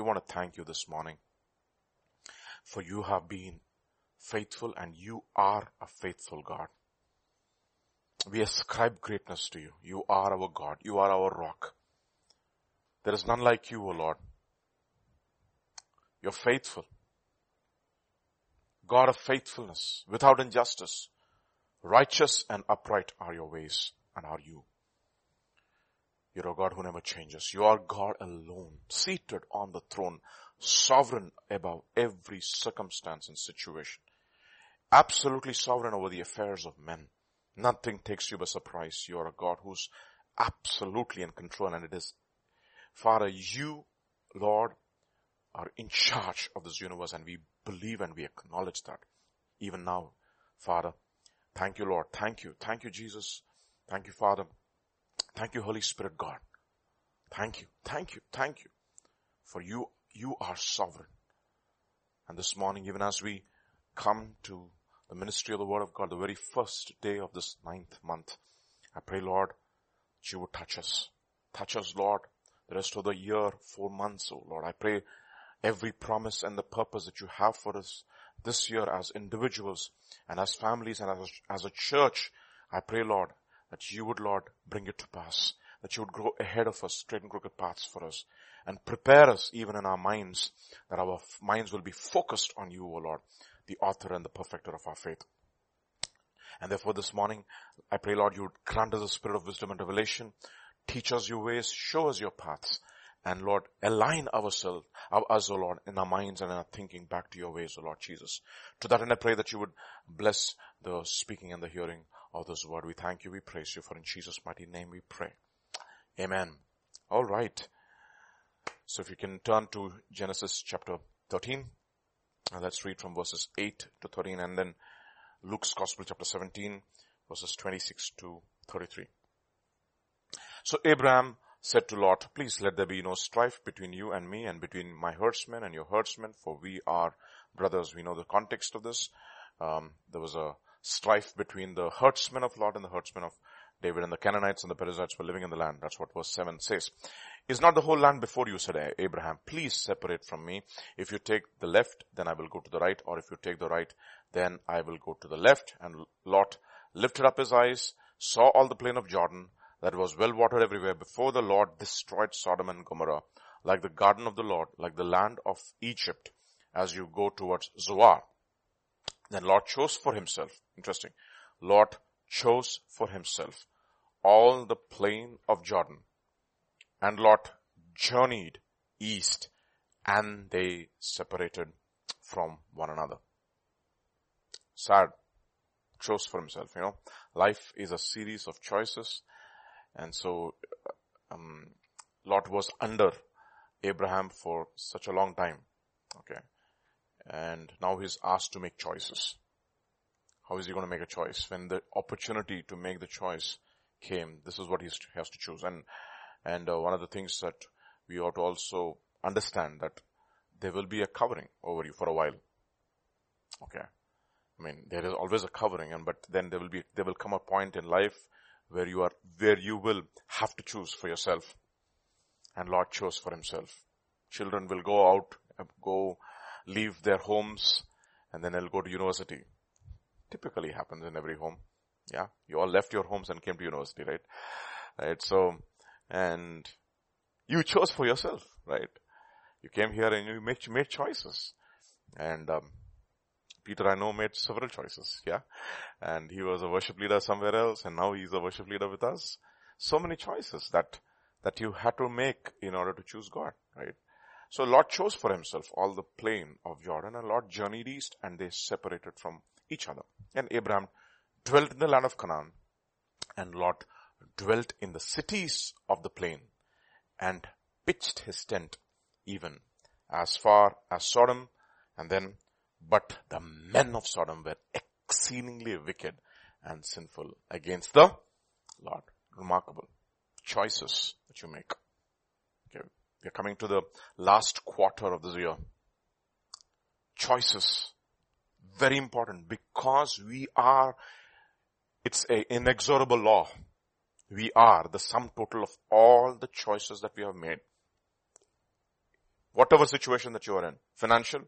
we want to thank you this morning for you have been faithful and you are a faithful God. We ascribe greatness to you. You are our God. You are our rock. There is none like you, O Lord. You're faithful. God of faithfulness, without injustice. Righteous and upright are your ways and are you. You're a God who never changes. You are God alone, seated on the throne, sovereign above every circumstance and situation. Absolutely sovereign over the affairs of men. Nothing takes you by surprise. You are a God who's absolutely in control and it is, Father, you, Lord, are in charge of this universe and we believe and we acknowledge that. Even now, Father, thank you Lord, thank you, thank you Jesus, thank you Father, thank you Holy Spirit God. Thank you, thank you, thank you. For you, you are sovereign. And this morning, even as we come to the ministry of the word of God, the very first day of this ninth month, I pray Lord, that you would touch us. Touch us Lord, the rest of the year, four months, oh Lord. I pray every promise and the purpose that you have for us this year as individuals and as families and as a, as a church. I pray, Lord, that you would, Lord, bring it to pass, that you would grow ahead of us, straighten crooked paths for us and prepare us even in our minds, that our minds will be focused on you, O Lord, the author and the perfecter of our faith. And therefore this morning, I pray Lord, you would grant us a spirit of wisdom and revelation, teach us your ways, show us your paths, and Lord, align ourselves, us, O Lord, in our minds and in our thinking back to your ways, O Lord Jesus. To that end I pray that you would bless the speaking and the hearing of this word. We thank you, we praise you, for in Jesus' mighty name we pray. Amen. Alright. So if you can turn to Genesis chapter 13, and let's read from verses 8 to 13, and then Luke's Gospel chapter 17, verses 26 to 33. So Abraham said to Lot, please let there be no strife between you and me and between my herdsmen and your herdsmen, for we are brothers. We know the context of this. Um, there was a strife between the herdsmen of Lot and the herdsmen of David and the Canaanites and the Perizzites were living in the land. That's what verse 7 says. Is not the whole land before you, said Abraham. Please separate from me. If you take the left, then I will go to the right, or if you take the right, then I will go to the left. And Lot lifted up his eyes, saw all the plain of Jordan, that was well watered everywhere before the Lord destroyed Sodom and Gomorrah, like the garden of the Lord, like the land of Egypt, as you go towards Zoar. Then Lot chose for himself, interesting, Lot chose for himself all the plain of Jordan, and Lot journeyed east, and they separated from one another. Sad. Chose for himself, you know. Life is a series of choices and so, um, Lot was under Abraham for such a long time. Okay. And now he's asked to make choices. How is he going to make a choice? When the opportunity to make the choice came, this is what he has to choose. And, and uh, one of the things that we ought to also understand that there will be a covering over you for a while. Okay. I mean, there is always a covering and, but then there will be, there will come a point in life where you are, where you will have to choose for yourself. And Lot chose for himself. Children will go out, go leave their homes, and then they'll go to university. Typically happens in every home. Yeah. You all left your homes and came to university, right? Right. So, and you chose for yourself, right? You came here and you made, made choices. And, um, Peter I know made several choices, yeah. And he was a worship leader somewhere else and now he's a worship leader with us. So many choices that, that you had to make in order to choose God, right? So Lot chose for himself all the plain of Jordan and Lot journeyed east and they separated from each other. And Abraham dwelt in the land of Canaan and Lot dwelt in the cities of the plain and pitched his tent even as far as Sodom and then but the men of Sodom were exceedingly wicked and sinful against the Lord. Remarkable choices that you make. We're coming to the last quarter of this year. Choices. Very important because we are, it's an inexorable law. We are the sum total of all the choices that we have made. Whatever situation that you are in. Financial,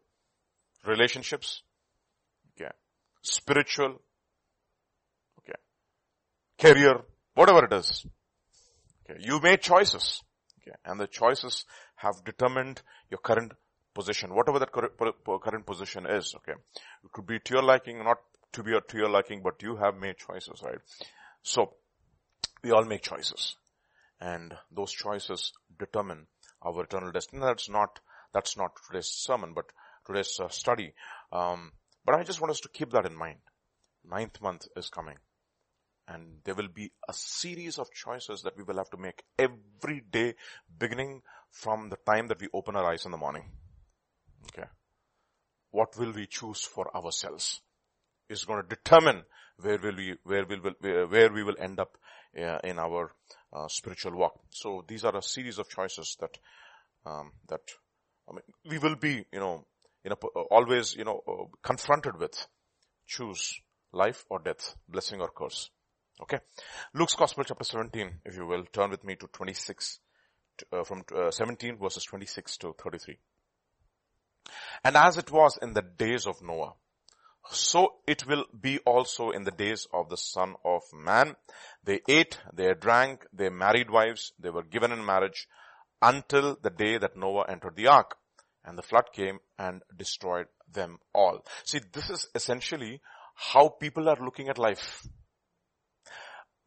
relationships, okay, spiritual, okay, career, whatever it is. Okay, you made choices. Okay, and the choices have determined your current position, whatever that current position is. Okay, it could be to your liking, not to be to your liking, but you have made choices, right? So, we all make choices, and those choices determine our eternal destiny. That's not that's not today's sermon, but today's uh, study. Um, but I just want us to keep that in mind. Ninth month is coming. And there will be a series of choices that we will have to make every day, beginning from the time that we open our eyes in the morning. Okay. What will we choose for ourselves? Is going to determine where will we, where will, where, where we will end up uh, in our uh, spiritual walk. So these are a series of choices that, um, that I mean, we will be, you know, you know, always, you know, uh, confronted with choose life or death, blessing or curse. Okay. Luke's Gospel chapter 17, if you will, turn with me to 26, uh, from uh, 17 verses 26 to 33. And as it was in the days of Noah, so it will be also in the days of the son of man. They ate, they drank, they married wives, they were given in marriage until the day that Noah entered the ark and the flood came and destroyed them all. See, this is essentially how people are looking at life,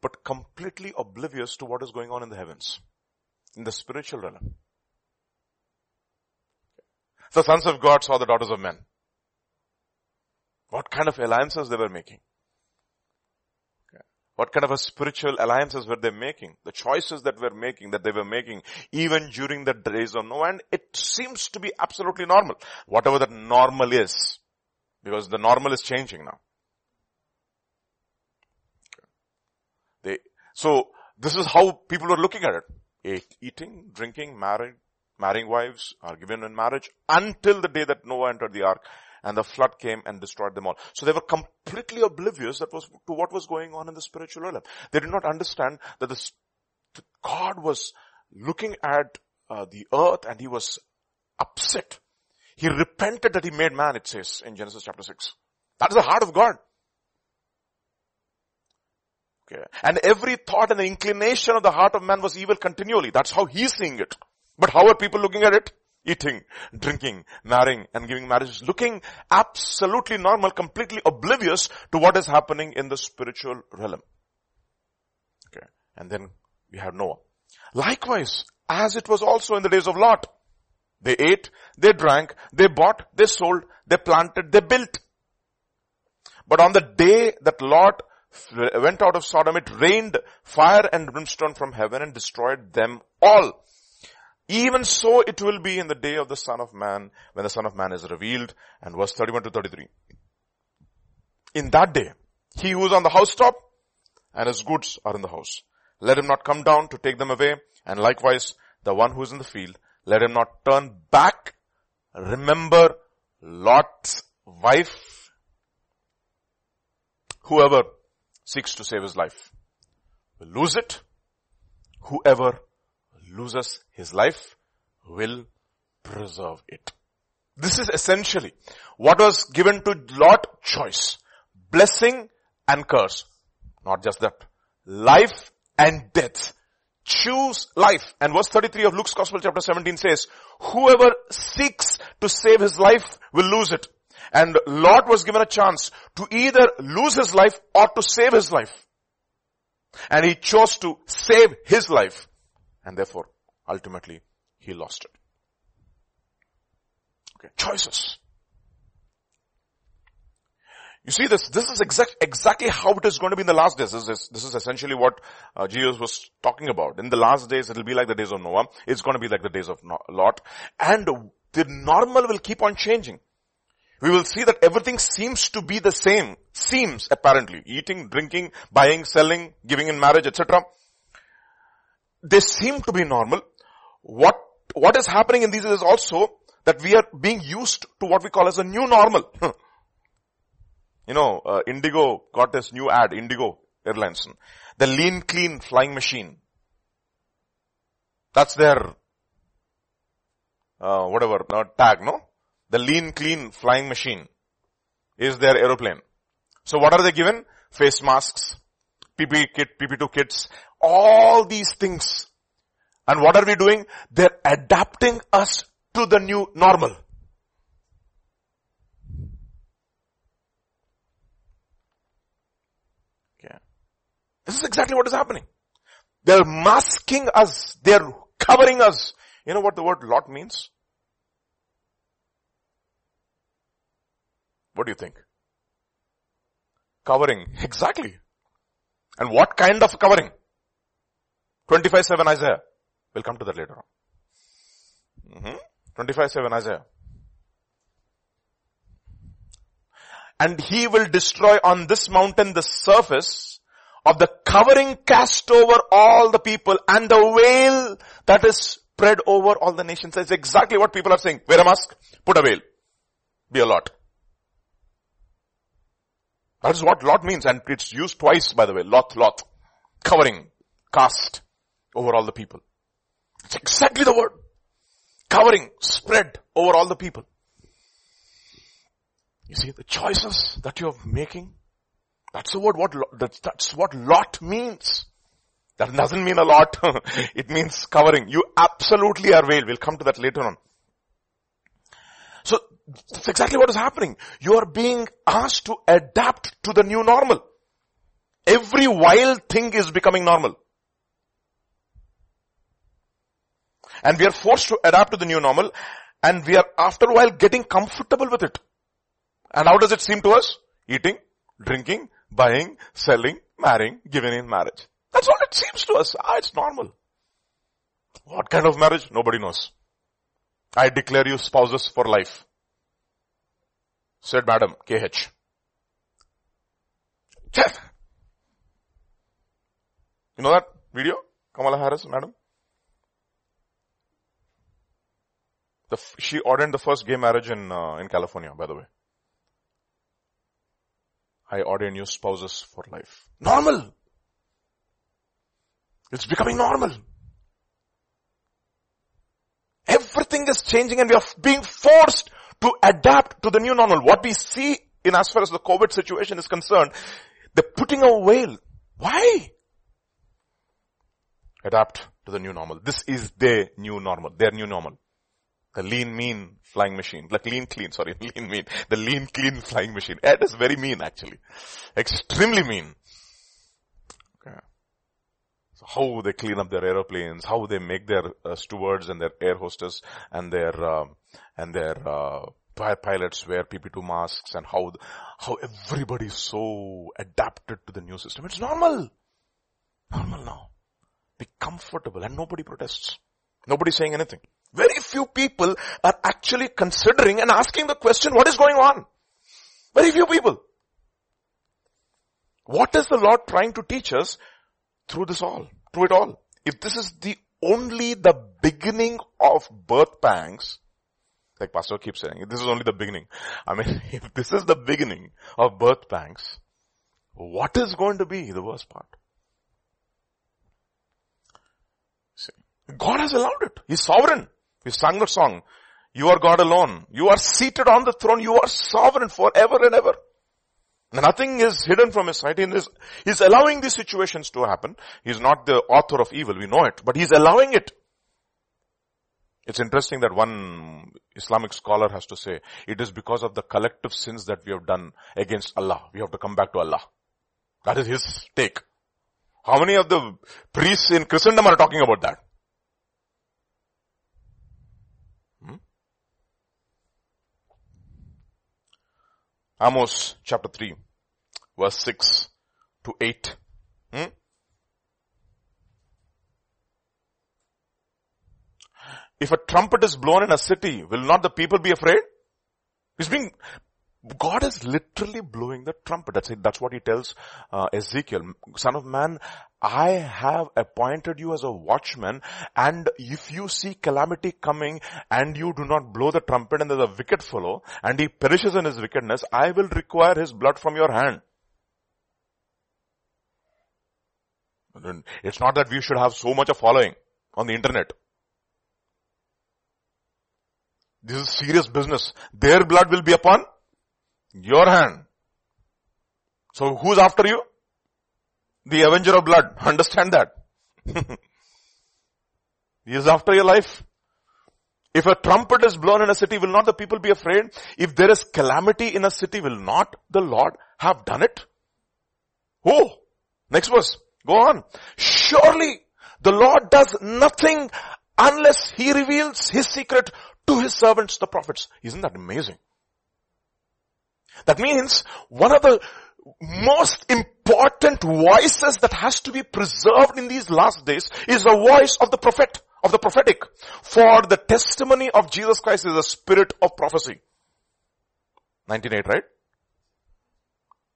but completely oblivious to what is going on in the heavens, in the spiritual realm. The sons of God saw the daughters of men. What kind of alliances they were making. What kind of a spiritual alliances were they making? The choices that were making, that they were making, even during the days of Noah, and it seems to be absolutely normal. Whatever that normal is. Because the normal is changing now. They, so, this is how people were looking at it. Eating, drinking, marrying, marrying wives are given in marriage until the day that Noah entered the ark and the flood came and destroyed them all. So they were completely oblivious that was to what was going on in the spiritual realm. They did not understand that the, God was looking at uh, the earth and he was upset. He repented that he made man, it says in Genesis chapter 6. That is the heart of God. Okay. And every thought and the inclination of the heart of man was evil continually. That's how he's seeing it. But how are people looking at it? eating, drinking, marrying and giving marriages, looking absolutely normal, completely oblivious to what is happening in the spiritual realm. Okay. And then we have Noah. Likewise, as it was also in the days of Lot. They ate, they drank, they bought, they sold, they planted, they built. But on the day that Lot went out of Sodom, it rained fire and brimstone from heaven and destroyed them all. Even so it will be in the day of the son of man when the son of man is revealed and verse 31 to 33. In that day, he who is on the housetop and his goods are in the house. Let him not come down to take them away and likewise the one who is in the field, let him not turn back. Remember Lot's wife. Whoever seeks to save his life will lose it. Whoever loses his life will preserve it. This is essentially what was given to Lot choice. Blessing and curse. Not just that. Life and death. Choose life. And verse 33 of Luke's Gospel chapter 17 says, whoever seeks to save his life will lose it. And Lot was given a chance to either lose his life or to save his life. And he chose to save his life. And therefore, ultimately, he lost it. Okay, choices. You see this, this is exact, exactly how it is going to be in the last days. This is, this is essentially what uh, Jesus was talking about. In the last days, it will be like the days of Noah. It's going to be like the days of Lot. And the normal will keep on changing. We will see that everything seems to be the same. Seems, apparently. Eating, drinking, buying, selling, giving in marriage, etc they seem to be normal. What, what is happening in these is also that we are being used to what we call as a new normal. you know, uh, Indigo got this new ad, Indigo Airlines. The lean clean flying machine. That's their uh, whatever, no, tag, no? The lean, clean flying machine is their aeroplane. So what are they given? Face masks, PP kit, PP2 kits, all these things. And what are we doing? They're adapting us to the new normal. Okay. This is exactly what is happening. They're masking us. They're covering us. You know what the word lot means? What do you think? Covering. Exactly. And what kind of covering? 25-7 Isaiah. We'll come to that later on. Mm-hmm. 25-7 Isaiah. And he will destroy on this mountain the surface of the covering cast over all the people and the veil that is spread over all the nations. That's exactly what people are saying. Wear a mask, put a veil. Be a lot. That is what lot means and it's used twice by the way. Lot, lot. Covering, cast over all the people. It's exactly the word. Covering, spread over all the people. You see, the choices that you're making, that's the word, what, that's, that's what lot means. That doesn't mean a lot. it means covering. You absolutely are veiled. We'll come to that later on. So that's exactly what is happening. You are being asked to adapt to the new normal. Every wild thing is becoming normal. And we are forced to adapt to the new normal and we are after a while getting comfortable with it. And how does it seem to us? Eating, drinking, buying, selling, marrying, giving in marriage. That's what it seems to us. Ah, it's normal. What kind of marriage? Nobody knows. I declare you spouses for life. Said Madam KH. You know that video? Kamala Harris, madam? The, she ordained the first gay marriage in, uh, in California, by the way. I ordain you spouses for life. Normal. It's becoming normal. Everything is changing and we are being forced to adapt to the new normal. What we see in as far as the COVID situation is concerned, they're putting a veil. Why? Adapt to the new normal. This is their new normal, their new normal. The lean mean flying machine. Like lean clean, sorry, lean mean. The lean clean flying machine. It is very mean actually. Extremely mean. So how they clean up their aeroplanes, how they make their uh, stewards and their air hostess and their, uh, and their, uh, pilots wear PP2 masks and how, how everybody is so adapted to the new system. It's normal. Normal now. Be comfortable and nobody protests. Nobody saying anything. Very few people are actually considering and asking the question, what is going on? Very few people. What is the Lord trying to teach us through this all, through it all? If this is the only the beginning of birth pangs, like pastor keeps saying, this is only the beginning. I mean, if this is the beginning of birth pangs, what is going to be the worst part? See, God has allowed it. He's sovereign. We sang the song. You are God alone. You are seated on the throne. You are sovereign forever and ever. Nothing is hidden from his sight. He He's allowing these situations to happen. He's not the author of evil. We know it, but he's allowing it. It's interesting that one Islamic scholar has to say, it is because of the collective sins that we have done against Allah. We have to come back to Allah. That is his take. How many of the priests in Christendom are talking about that? Amos chapter 3 verse 6 to 8. Hmm? If a trumpet is blown in a city, will not the people be afraid? He's being God is literally blowing the trumpet. That's it. That's what he tells uh, Ezekiel. Son of man, I have appointed you as a watchman and if you see calamity coming and you do not blow the trumpet and there's a wicked fellow and he perishes in his wickedness, I will require his blood from your hand. It's not that we should have so much of following on the internet. This is serious business. Their blood will be upon your hand. So who's after you? The avenger of blood. Understand that. he is after your life. If a trumpet is blown in a city, will not the people be afraid? If there is calamity in a city, will not the Lord have done it? Oh, next verse. Go on. Surely the Lord does nothing unless he reveals his secret to his servants, the prophets. Isn't that amazing? That means one of the most important voices that has to be preserved in these last days is the voice of the prophet, of the prophetic. For the testimony of Jesus Christ is the spirit of prophecy. 1908, right?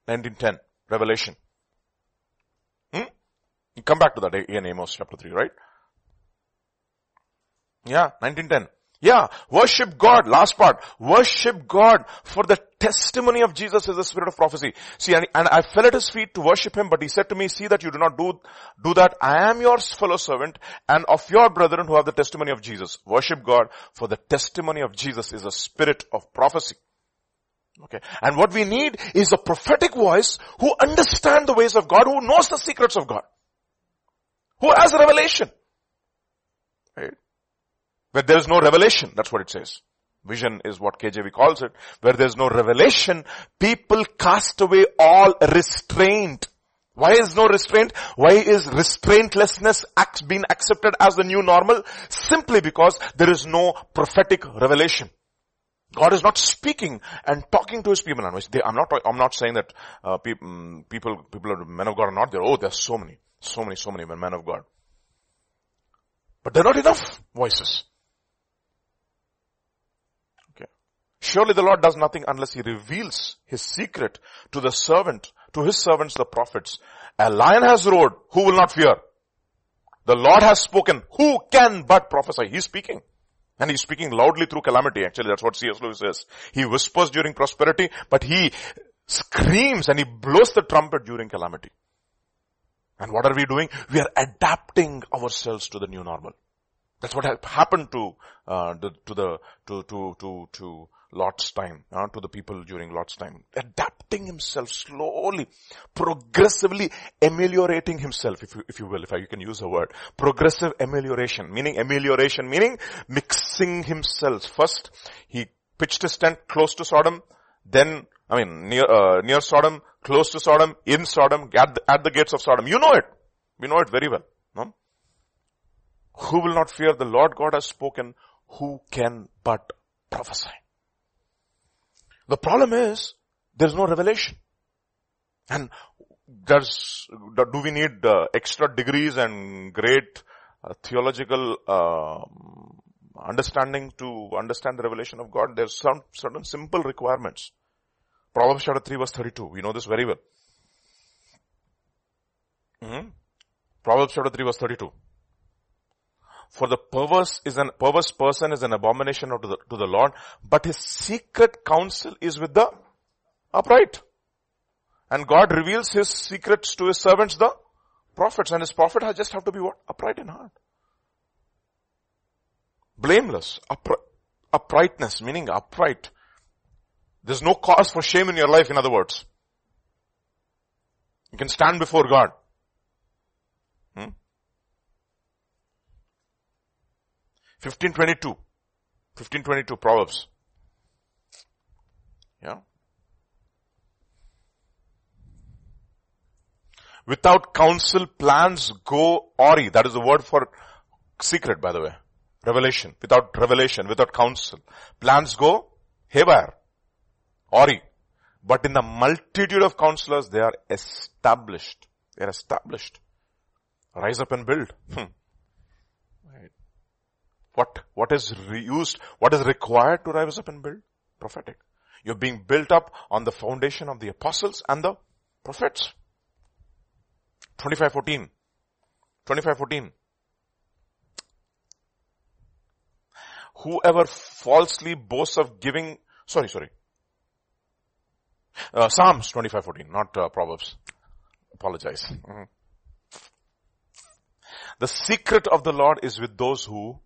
1910, Revelation. Hmm? You come back to that in Amos chapter 3, right? Yeah, 1910. Yeah, worship God. Last part. Worship God for the testimony of Jesus is the spirit of prophecy. See, and, and, I fell at his feet to worship him, but he said to me, see that you do not do, do that. I am your fellow servant and of your brethren who have the testimony of Jesus. Worship God for the testimony of Jesus is a spirit of prophecy. Okay. And what we need is a prophetic voice who understand the ways of God, who knows the secrets of God, who has revelation. Right? Where there is no revelation, that's what it says. Vision is what KJV calls it. Where there is no revelation, people cast away all restraint. Why is no restraint? Why is restraintlessness being accepted as the new normal? Simply because there is no prophetic revelation. God is not speaking and talking to his people. I'm not, I'm not saying that uh, people, mm, people, people, men of God are not there. Oh, there's so many, so many, so many men of God. But there are not enough voices. Surely the Lord does nothing unless he reveals his secret to the servant, to his servants, the prophets. A lion has roared, who will not fear? The Lord has spoken, who can but prophesy? He's speaking. And he's speaking loudly through calamity. Actually, that's what C.S. Lewis says. He whispers during prosperity, but he screams and he blows the trumpet during calamity. And what are we doing? We are adapting ourselves to the new normal. That's what happened to, uh, to the, to, to, to, to, Lot's time, uh, to the people during Lot's time. Adapting himself slowly, progressively ameliorating himself, if you, if you will, if I, you can use a word. Progressive amelioration, meaning amelioration, meaning mixing himself. First, he pitched his tent close to Sodom, then, I mean, near, uh, near Sodom, close to Sodom, in Sodom, at the, at the gates of Sodom. You know it. We know it very well. No? Who will not fear the Lord God has spoken? Who can but prophesy? The problem is, there's no revelation. And there's, do we need uh, extra degrees and great uh, theological uh, understanding to understand the revelation of God? There's some certain simple requirements. Proverbs chapter 3 verse 32. We know this very well. Mm-hmm. Proverbs chapter 3 verse 32. For the perverse is an, perverse person is an abomination to the, to the Lord, but his secret counsel is with the upright. And God reveals his secrets to his servants, the prophets, and his prophet has just have to be what? Upright in heart. Blameless, upri- uprightness, meaning upright. There's no cause for shame in your life, in other words. You can stand before God. 1522. 1522 Proverbs. Yeah. Without counsel, plans go awry. That is the word for secret, by the way. Revelation. Without revelation, without counsel. Plans go haywire. Awry. But in the multitude of counselors, they are established. They are established. Rise up and build. Hmm. What, what is reused, what is required to rise up and build? Prophetic. You're being built up on the foundation of the apostles and the prophets. 2514. 2514. Whoever falsely boasts of giving, sorry, sorry. Uh, Psalms 2514, not uh, Proverbs. Apologize. Mm-hmm. The secret of the Lord is with those who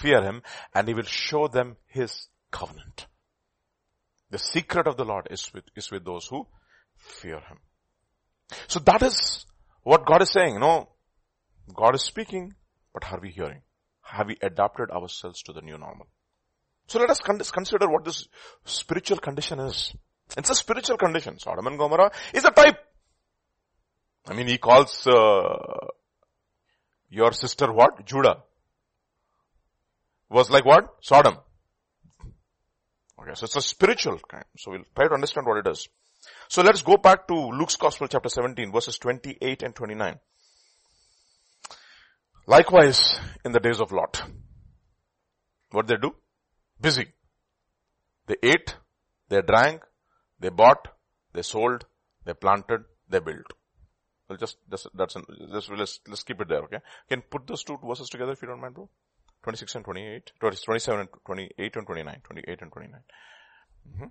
fear him and he will show them his covenant. The secret of the Lord is with, is with those who fear Him. So that is what God is saying. No, God is speaking, but are we hearing? Have we adapted ourselves to the new normal? So let us consider what this spiritual condition is. It's a spiritual condition. Sodom and Gomorrah is a type. I mean, he calls uh, your sister what? Judah. Was like what? Sodom. Okay, so it's a spiritual kind. So we'll try to understand what it is. So let's go back to Luke's Gospel chapter 17 verses 28 and 29. Likewise in the days of Lot. What they do? Busy. They ate, they drank, they bought, they sold, they planted, they built. Well, just, that's, that's, an, just, let's, let's keep it there, okay? Can put those two verses together if you don't mind, bro? 26 and 28, 27 and 28 and 29, 28 and 29. Mm-hmm.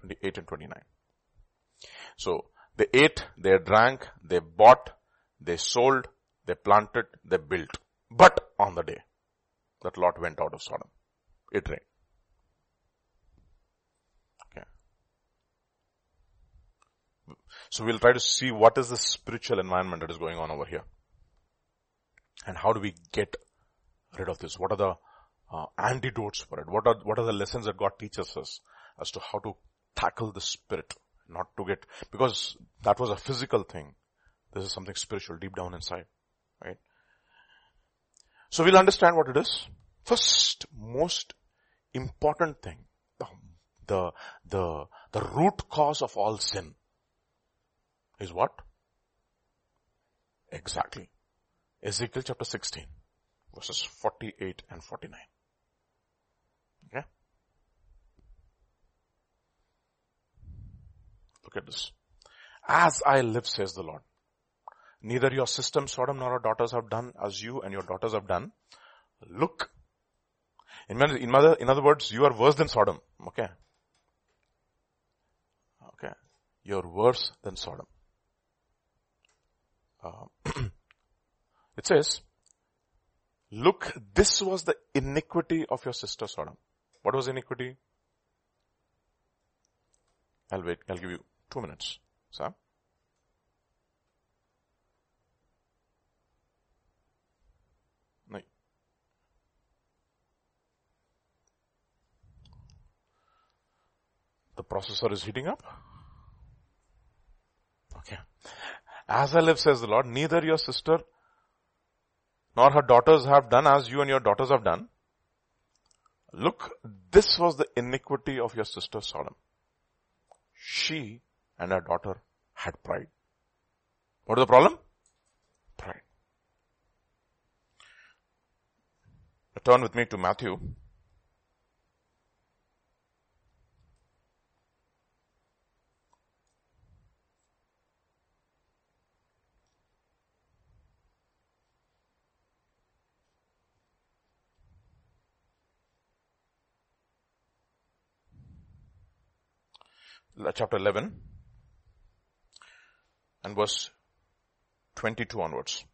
28 and 29. So, they ate, they drank, they bought, they sold, they planted, they built. But on the day that Lot went out of Sodom, it rained. Okay. So we'll try to see what is the spiritual environment that is going on over here. And how do we get rid of this? What are the uh, antidotes for it? What are, what are the lessons that God teaches us as to how to tackle the spirit? Not to get, because that was a physical thing. This is something spiritual deep down inside, right? So we'll understand what it is. First, most important thing, the, the, the, the root cause of all sin is what? Exactly. Ezekiel chapter 16 verses 48 and 49. Okay? Look at this. As I live, says the Lord, neither your system Sodom nor your daughters have done as you and your daughters have done. Look. In, in, other, in other words, you are worse than Sodom. Okay. Okay. You're worse than Sodom. Uh, it says, Look, this was the iniquity of your sister Sodom. What was iniquity? I'll wait. I'll give you two minutes. Sam? The processor is heating up. Okay. As I live, says the Lord, neither your sister nor her daughters have done as you and your daughters have done. Look, this was the iniquity of your sister Sodom. She and her daughter had pride. What is the problem? Pride. Turn with me to Matthew chapter 11 and verse 22 onwards.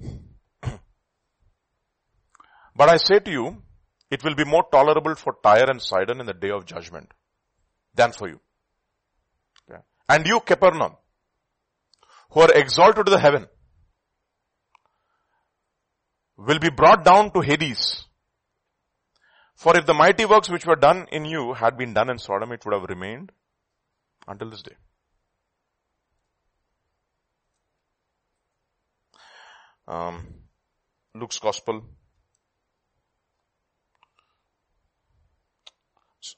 but I say to you, it will be more tolerable for Tyre and Sidon in the day of judgment than for you. Okay. And you, Capernaum, who are exalted to the heaven, will be brought down to Hades. For if the mighty works which were done in you had been done in Sodom, it would have remained until this day. Um, Luke's Gospel.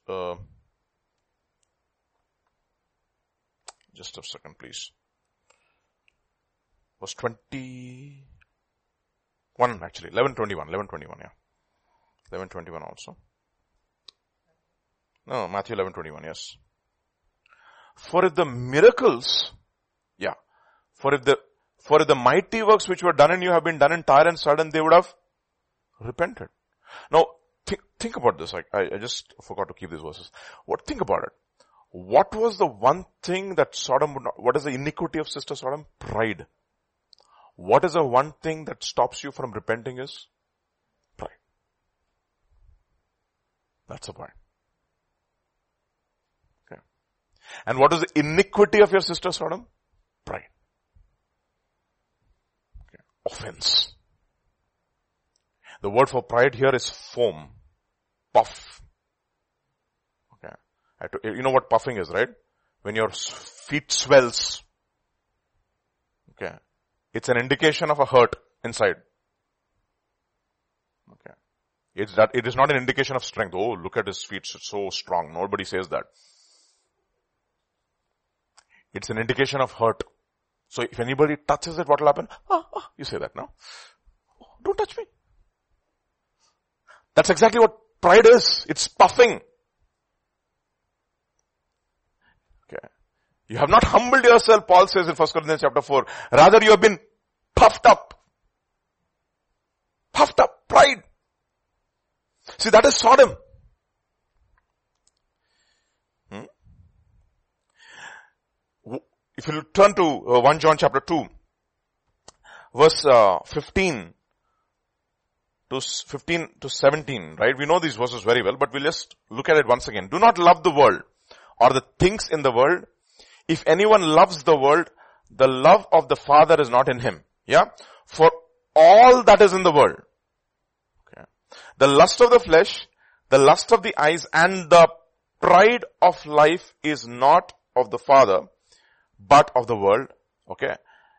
Uh, just a second, please. Verse 21 actually, 1121, 1121, yeah. 1121 also. No, Matthew 1121, yes. For if the miracles, yeah, for if the, for if the mighty works which were done in you have been done in Tyre and Sidon, they would have repented. Now, think, think about this. I, I just forgot to keep these verses. What, think about it. What was the one thing that Sodom would not, what is the iniquity of sister Sodom? Pride. What is the one thing that stops you from repenting is? That's the point. Okay. And what is the iniquity of your sister Sodom? Pride. Okay. Offense. The word for pride here is foam. Puff. Okay. You know what puffing is, right? When your feet swells. Okay. It's an indication of a hurt inside. It's that, it is not an indication of strength. Oh, look at his feet, so strong. Nobody says that. It's an indication of hurt. So if anybody touches it, what will happen? Ah, ah, you say that now. Oh, don't touch me. That's exactly what pride is. It's puffing. Okay. You have not humbled yourself, Paul says in 1 Corinthians chapter 4. Rather you have been puffed up. Puffed up. Pride. See, that is Sodom. Hmm? If you turn to uh, 1 John chapter 2, verse uh, 15 to 15 to 17, right? We know these verses very well, but we'll just look at it once again. Do not love the world or the things in the world. If anyone loves the world, the love of the Father is not in him. Yeah? For all that is in the world. The lust of the flesh, the lust of the eyes, and the pride of life is not of the Father, but of the world. Okay.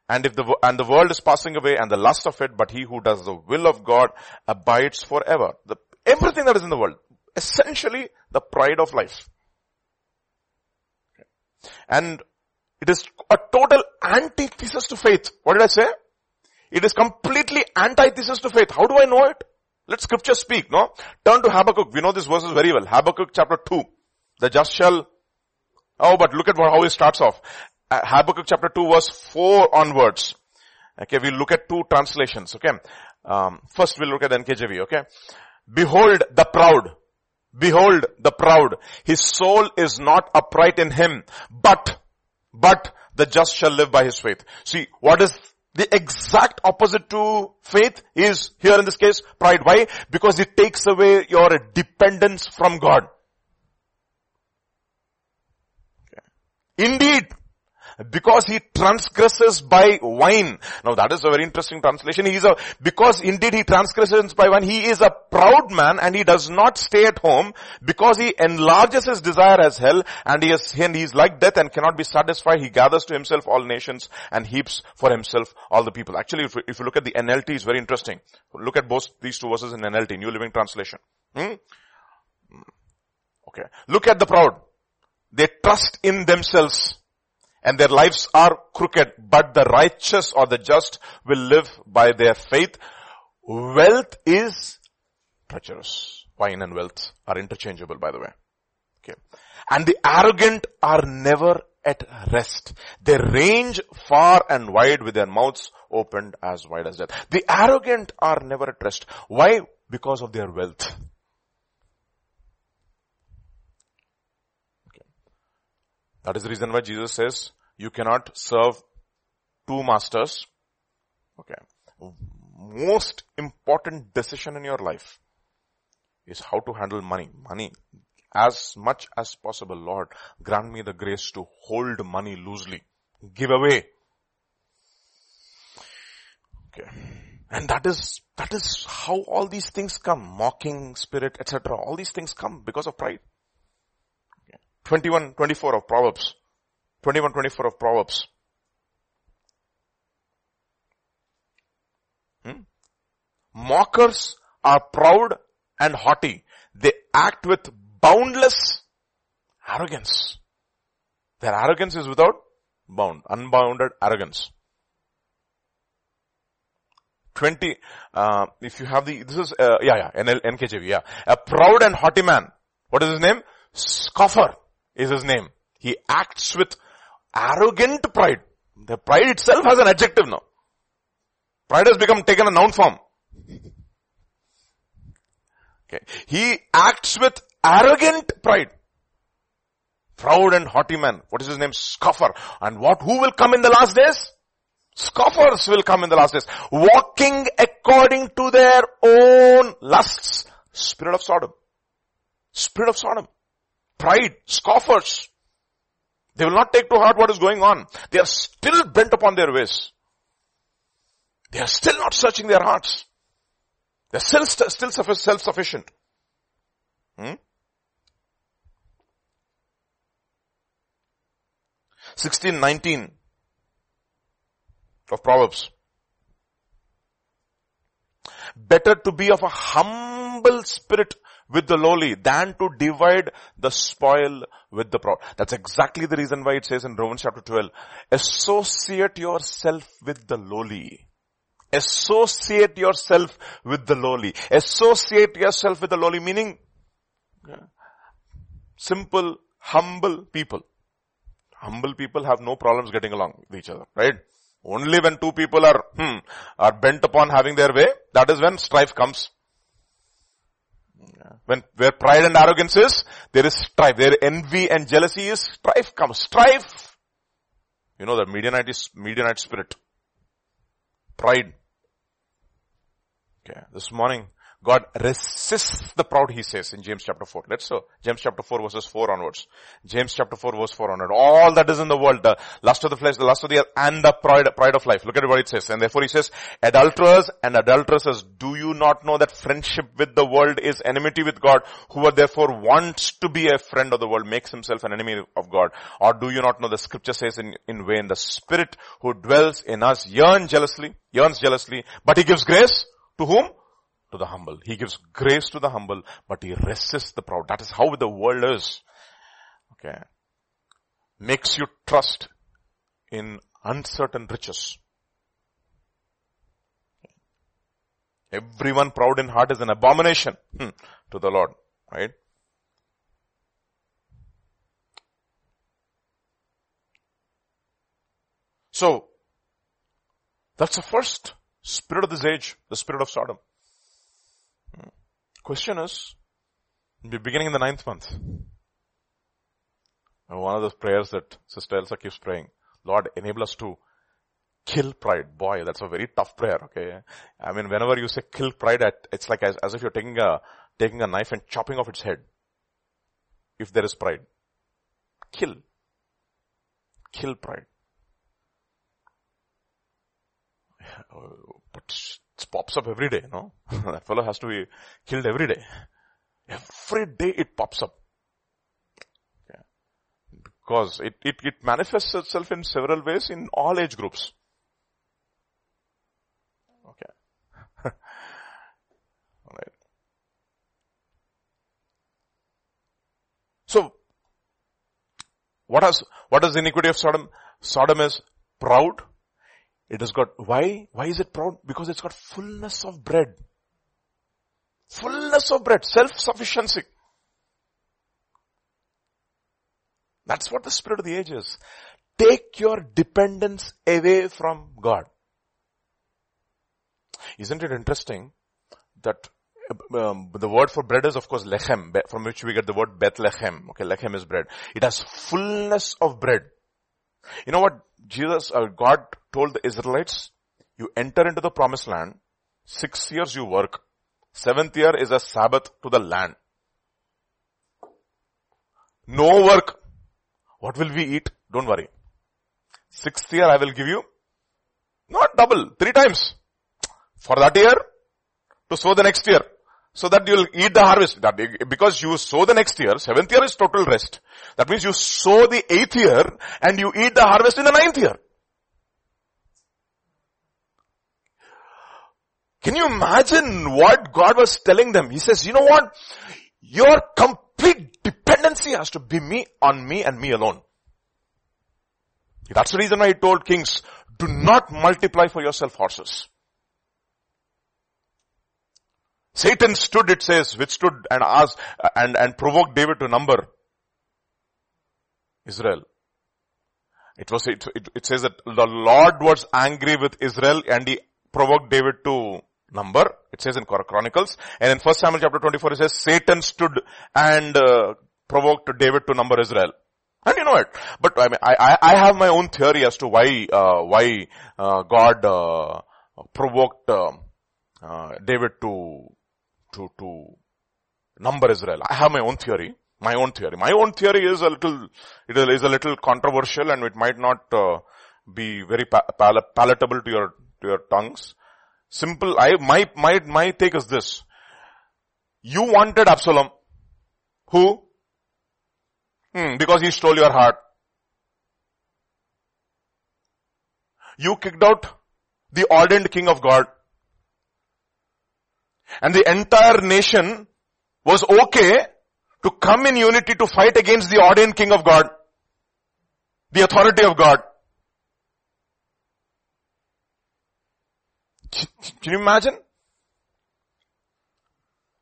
And if the, and the world is passing away and the lust of it, but he who does the will of God abides forever. The, everything that is in the world. Essentially the pride of life. And it is a total antithesis to faith. What did I say? It is completely antithesis to faith. How do I know it? Let scripture speak, no? Turn to Habakkuk. We know these verses very well. Habakkuk chapter 2. The just shall, oh, but look at how he starts off. Uh, Habakkuk chapter 2 verse 4 onwards. Okay, we'll look at two translations, okay. Um, first we'll look at NKJV, okay. Behold the proud. Behold the proud. His soul is not upright in him, but, but the just shall live by his faith. See, what is the exact opposite to faith is here in this case pride. Why? Because it takes away your dependence from God. Indeed, because he transgresses by wine. Now that is a very interesting translation. He is a, because indeed he transgresses by wine, he is a proud man and he does not stay at home because he enlarges his desire as hell and he is, and he is like death and cannot be satisfied. He gathers to himself all nations and heaps for himself all the people. Actually, if, if you look at the NLT, it's very interesting. Look at both these two verses in NLT, New Living Translation. Hmm? Okay. Look at the proud. They trust in themselves and their lives are crooked, but the righteous or the just will live by their faith. Wealth is treacherous. Wine and wealth are interchangeable, by the way. Okay. And the arrogant are never at rest. They range far and wide with their mouths opened as wide as death. The arrogant are never at rest. Why? Because of their wealth. Okay. That is the reason why Jesus says, you cannot serve two masters. Okay. Most important decision in your life is how to handle money. Money. As much as possible, Lord, grant me the grace to hold money loosely. Give away. Okay. And that is, that is how all these things come. Mocking spirit, etc. All these things come because of pride. Okay. 21, 24 of Proverbs. 21, 24 of Proverbs. Hmm? Mockers are proud and haughty. They act with boundless arrogance. Their arrogance is without bound, unbounded arrogance. 20, uh, if you have the, this is, uh, yeah, yeah, NL, NKJV, yeah. A proud and haughty man. What is his name? Scoffer is his name. He acts with arrogant pride. The pride itself has an adjective now. Pride has become taken a noun form. Okay. He acts with arrogant pride. Proud and haughty man. What is his name? Scoffer. And what, who will come in the last days? Scoffers will come in the last days. Walking according to their own lusts. Spirit of Sodom. spirit of Sodom. Pride, scoffers. They will not take to heart what is going on. They are still bent upon their ways. They are still not searching their hearts. They're still, still self-sufficient. Hmm? 1619 of Proverbs. Better to be of a humble spirit with the lowly than to divide the spoil with the proud. That's exactly the reason why it says in Romans chapter 12, associate yourself with the lowly. Associate yourself with the lowly. Associate yourself with the lowly meaning simple, humble people. Humble people have no problems getting along with each other, right? Only when two people are, hmm, are bent upon having their way, that is when strife comes. When, where pride and arrogance is, there is strife. Where envy and jealousy is, strife comes. Strife. You know that Midianite is, Midianite spirit. Pride. Okay. This morning, God resists the proud, he says in James chapter 4. Let's so. James chapter 4 verses 4 onwards. James chapter 4 verse 4 onward. All that is in the world, the lust of the flesh, the lust of the earth, and the pride, pride of life. Look at what it says. And therefore he says, adulterers and adulteresses, do you not know that friendship with the world is enmity with God? Whoever therefore wants to be a friend of the world makes himself an enemy of God. Or do you not know the scripture says in, in vain, the spirit who dwells in us yearns jealously, yearns jealously, but he gives grace to whom? To the humble. He gives grace to the humble, but he resists the proud. That is how the world is. Okay. Makes you trust in uncertain riches. Everyone proud in heart is an abomination hmm, to the Lord, right? So, that's the first spirit of this age, the spirit of Sodom. Question is, beginning in the ninth month, one of those prayers that Sister Elsa keeps praying, Lord, enable us to kill pride. Boy, that's a very tough prayer, okay? I mean, whenever you say kill pride, it's like as, as if you're taking a, taking a knife and chopping off its head. If there is pride. Kill. Kill pride. But it pops up every day, no? that fellow has to be killed every day. Every day it pops up. Because it, it, it manifests itself in several ways in all age groups. Okay. Alright. So, what has, what is the iniquity of Sodom? Sodom is proud, it has got, why? Why is it proud? Because it's got fullness of bread. Fullness of bread. Self-sufficiency. That's what the spirit of the age is. Take your dependence away from God. Isn't it interesting that um, the word for bread is of course lechem, from which we get the word Bethlehem. Okay, lechem is bread. It has fullness of bread. You know what Jesus, uh, God told the Israelites, you enter into the promised land, six years you work, seventh year is a Sabbath to the land. No work. What will we eat? Don't worry. Sixth year I will give you, not double, three times. For that year, to sow the next year so that you'll eat the harvest. That, because you sow the next year, seventh year is total rest. That means you sow the eighth year and you eat the harvest in the ninth year. Can you imagine what God was telling them? He says, you know what? Your complete dependency has to be me, on me and me alone. That's the reason he told kings, do not multiply for yourself horses. Satan stood, it says, withstood and asked and, and provoked David to number Israel. It was, it, it, it says that the Lord was angry with Israel and he provoked David to number. It says in Chronicles. And in 1 Samuel chapter 24 it says Satan stood and uh, provoked David to number Israel. And you know it. But I mean, I, I have my own theory as to why, uh, why, uh, God, uh, provoked, um, uh, David to to, to number Israel. I have my own theory. My own theory. My own theory is a little, it is a little controversial and it might not uh, be very pal- palatable to your, to your tongues. Simple, I, my, my, my take is this. You wanted Absalom. Who? Hmm, because he stole your heart. You kicked out the ordained king of God. And the entire nation was okay to come in unity to fight against the ordained king of God. The authority of God. Can you imagine?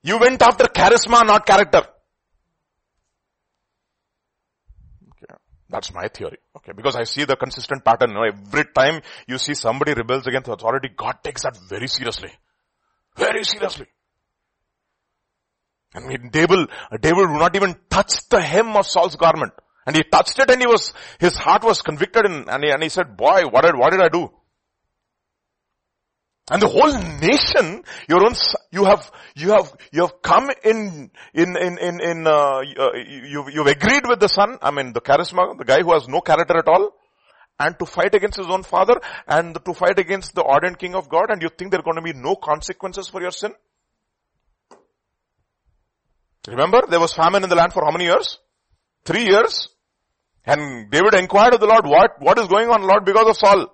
You went after charisma, not character. Okay. That's my theory. Okay. Because I see the consistent pattern. You know, every time you see somebody rebels against authority, God takes that very seriously. Very seriously. And David, David would not even touch the hem of Saul's garment. And he touched it and he was, his heart was convicted and, and, he, and he said, boy, what did, what did I do? And the whole nation, your own, you have, you have, you have come in, in, in, in, in uh, uh you, you've agreed with the son, I mean the charisma, the guy who has no character at all, and to fight against his own father, and to fight against the ordained king of God, and you think there are going to be no consequences for your sin? Remember, there was famine in the land for how many years? Three years. And David inquired of the Lord, what, what is going on Lord because of Saul?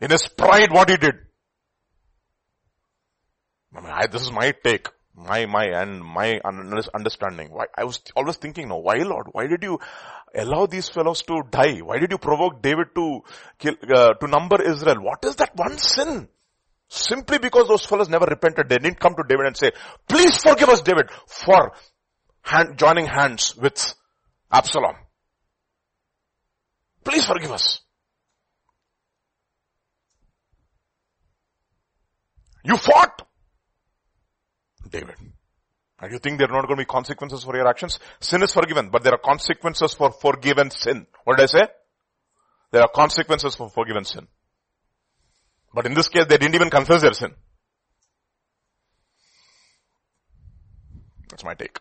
In his pride, what he did. I mean, I, this is my take, my, my, and my understanding. Why, I was always thinking, no, why Lord? Why did you allow these fellows to die? Why did you provoke David to kill, uh, to number Israel? What is that one sin? Simply because those fellows never repented, they didn't come to David and say, please forgive us David for hand, joining hands with Absalom. Please forgive us. You fought. David. And you think there are not going to be consequences for your actions? Sin is forgiven, but there are consequences for forgiven sin. What did I say? There are consequences for forgiven sin. But in this case, they didn't even confess their sin. That's my take.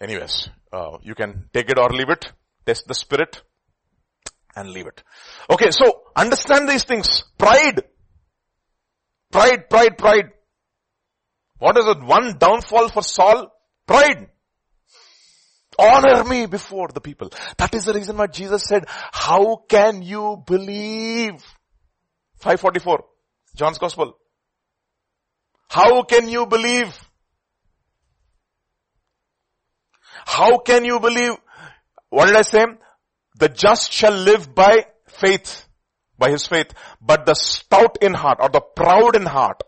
Anyways, uh, you can take it or leave it. Test the spirit and leave it. Okay, so understand these things. Pride Pride, pride, pride. What is the One downfall for Saul? Pride. Honor me before the people. That is the reason why Jesus said, how can you believe? 544, John's Gospel. How can you believe? How can you believe? What did I say? The just shall live by faith by his faith, but the stout in heart or the proud in heart,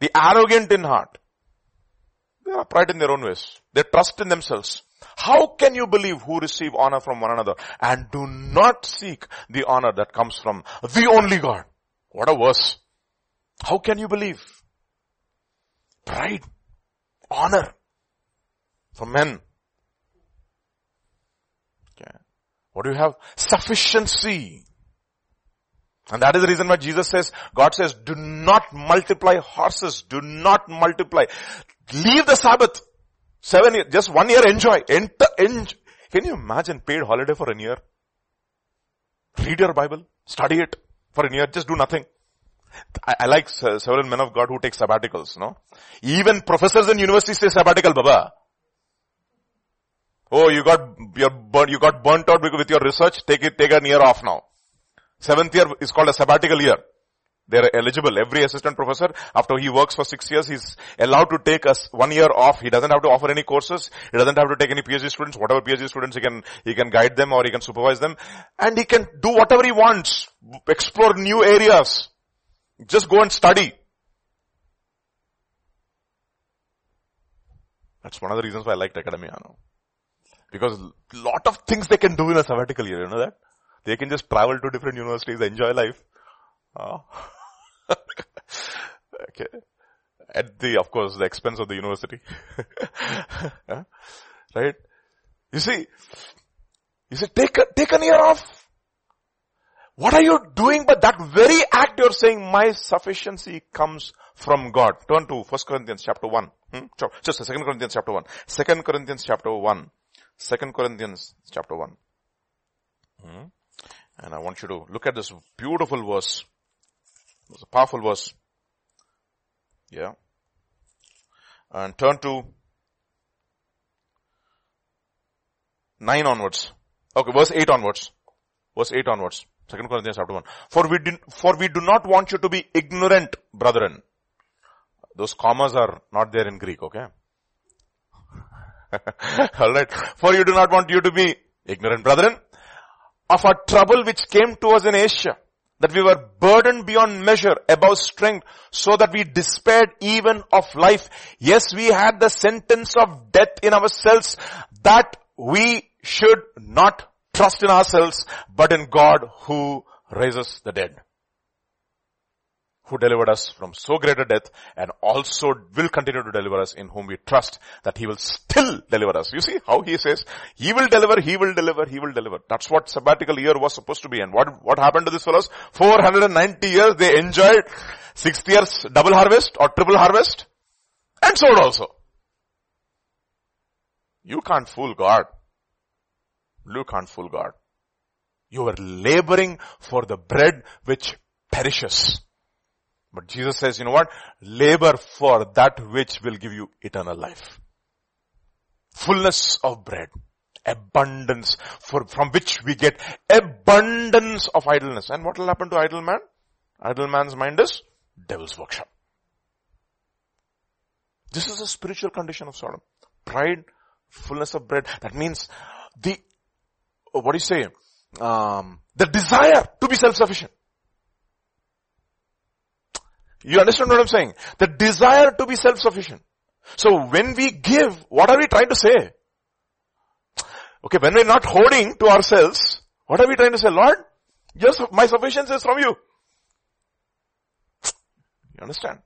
the arrogant in heart, they are pride in their own ways. They trust in themselves. How can you believe who receive honor from one another and do not seek the honor that comes from the only God? What a verse. How can you believe? Pride, honor from men. Okay. What do you have? Sufficiency. And that is the reason why Jesus says, God says, do not multiply horses, do not multiply. Leave the Sabbath. Seven years, just one year enjoy. Enter, enjoy. Can you imagine paid holiday for a year? Read your Bible, study it for a year, just do nothing. I, I like several men of God who take sabbaticals, no? Even professors in universities say sabbatical, Baba. Oh, you got, you got burnt out with your research, take it, take a year off now. Seventh year is called a sabbatical year. They are eligible. Every assistant professor, after he works for six years, he's allowed to take us one year off. He doesn't have to offer any courses. He doesn't have to take any PhD students. Whatever PhD students, he can, he can guide them or he can supervise them. And he can do whatever he wants. Explore new areas. Just go and study. That's one of the reasons why I liked academia. No? Because a lot of things they can do in a sabbatical year, you know that? They can just travel to different universities, enjoy life. Uh, okay. At the, of course, the expense of the university. right? You see, you say, take a, take an year off. What are you doing? But that very act you're saying, my sufficiency comes from God. Turn to 1 Corinthians chapter 1. Hmm? Just 2 Corinthians chapter 1. 2 Corinthians chapter 1. 2 Corinthians chapter 1. Hmm? And I want you to look at this beautiful verse. It's a powerful verse. Yeah. And turn to 9 onwards. Okay, verse 8 onwards. Verse 8 onwards. Second Corinthians chapter 1. For we, do, for we do not want you to be ignorant, brethren. Those commas are not there in Greek, okay? Alright. For you do not want you to be ignorant, brethren, of a trouble which came to us in Asia. That we were burdened beyond measure, above strength, so that we despaired even of life. Yes, we had the sentence of death in ourselves, that we should not trust in ourselves, but in God who raises the dead. Who delivered us from so great a death and also will continue to deliver us in whom we trust that he will still deliver us. You see how he says, he will deliver, he will deliver, he will deliver. That's what sabbatical year was supposed to be. And what, what happened to these fellows? 490 years they enjoyed sixth years double harvest or triple harvest and so also. You can't fool God. You can't fool God. You are laboring for the bread which perishes. But Jesus says, you know what? Labor for that which will give you eternal life. Fullness of bread. Abundance for, from which we get abundance of idleness. And what will happen to idle man? Idle man's mind is devil's workshop. This is a spiritual condition of Sodom. Pride, fullness of bread. That means the what do you say? Um, the desire to be self-sufficient. You understand what I'm saying? The desire to be self-sufficient. So when we give, what are we trying to say? Okay, when we're not holding to ourselves, what are we trying to say? Lord, just my sufficiency is from you. You understand?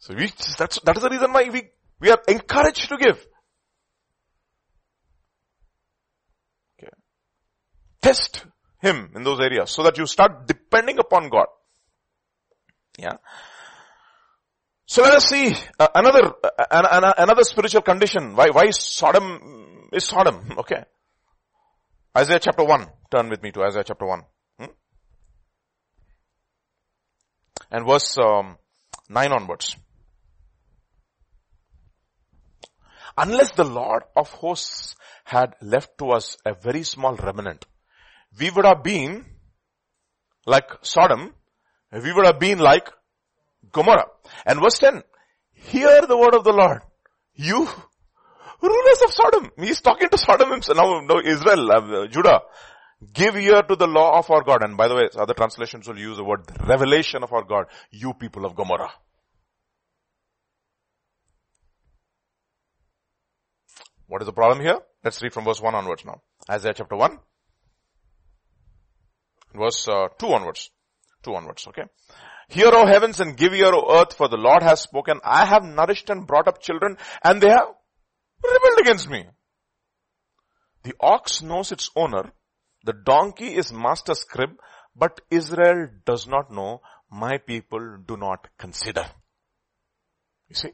So we, that's, that is the reason why we, we are encouraged to give. Okay. Test Him in those areas so that you start depending upon God. Yeah. So let us see uh, another, uh, another spiritual condition. Why, why Sodom is Sodom? Okay. Isaiah chapter 1. Turn with me to Isaiah chapter 1. Hmm? And verse um, 9 onwards. Unless the Lord of hosts had left to us a very small remnant, we would have been like Sodom, we would have been like Gomorrah. And verse 10, hear the word of the Lord. You rulers of Sodom. He's talking to Sodom himself. Now, no, Israel, uh, Judah. Give ear to the law of our God. And by the way, other translations will use the word revelation of our God. You people of Gomorrah. What is the problem here? Let's read from verse 1 onwards now. Isaiah chapter 1 verse uh, 2 onwards. 2 onwards, okay. Hear, O heavens, and give ear, O earth, for the Lord has spoken. I have nourished and brought up children, and they have rebelled against me. The ox knows its owner, the donkey is master's crib, but Israel does not know, my people do not consider. You see?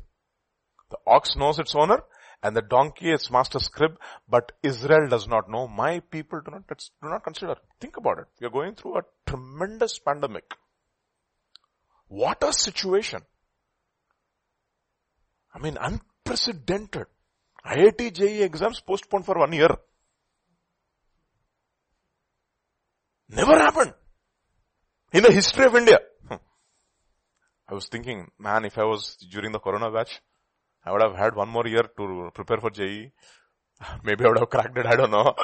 The ox knows its owner, and the donkey is master crib, but Israel does not know. My people do not, do not consider. Think about it. We are going through a tremendous pandemic. What a situation. I mean, unprecedented. IIT JEE exams postponed for one year. Never happened. In the history of India. Hmm. I was thinking, man, if I was during the corona batch, I would have had one more year to prepare for JEE. Maybe I would have cracked it, I don't know.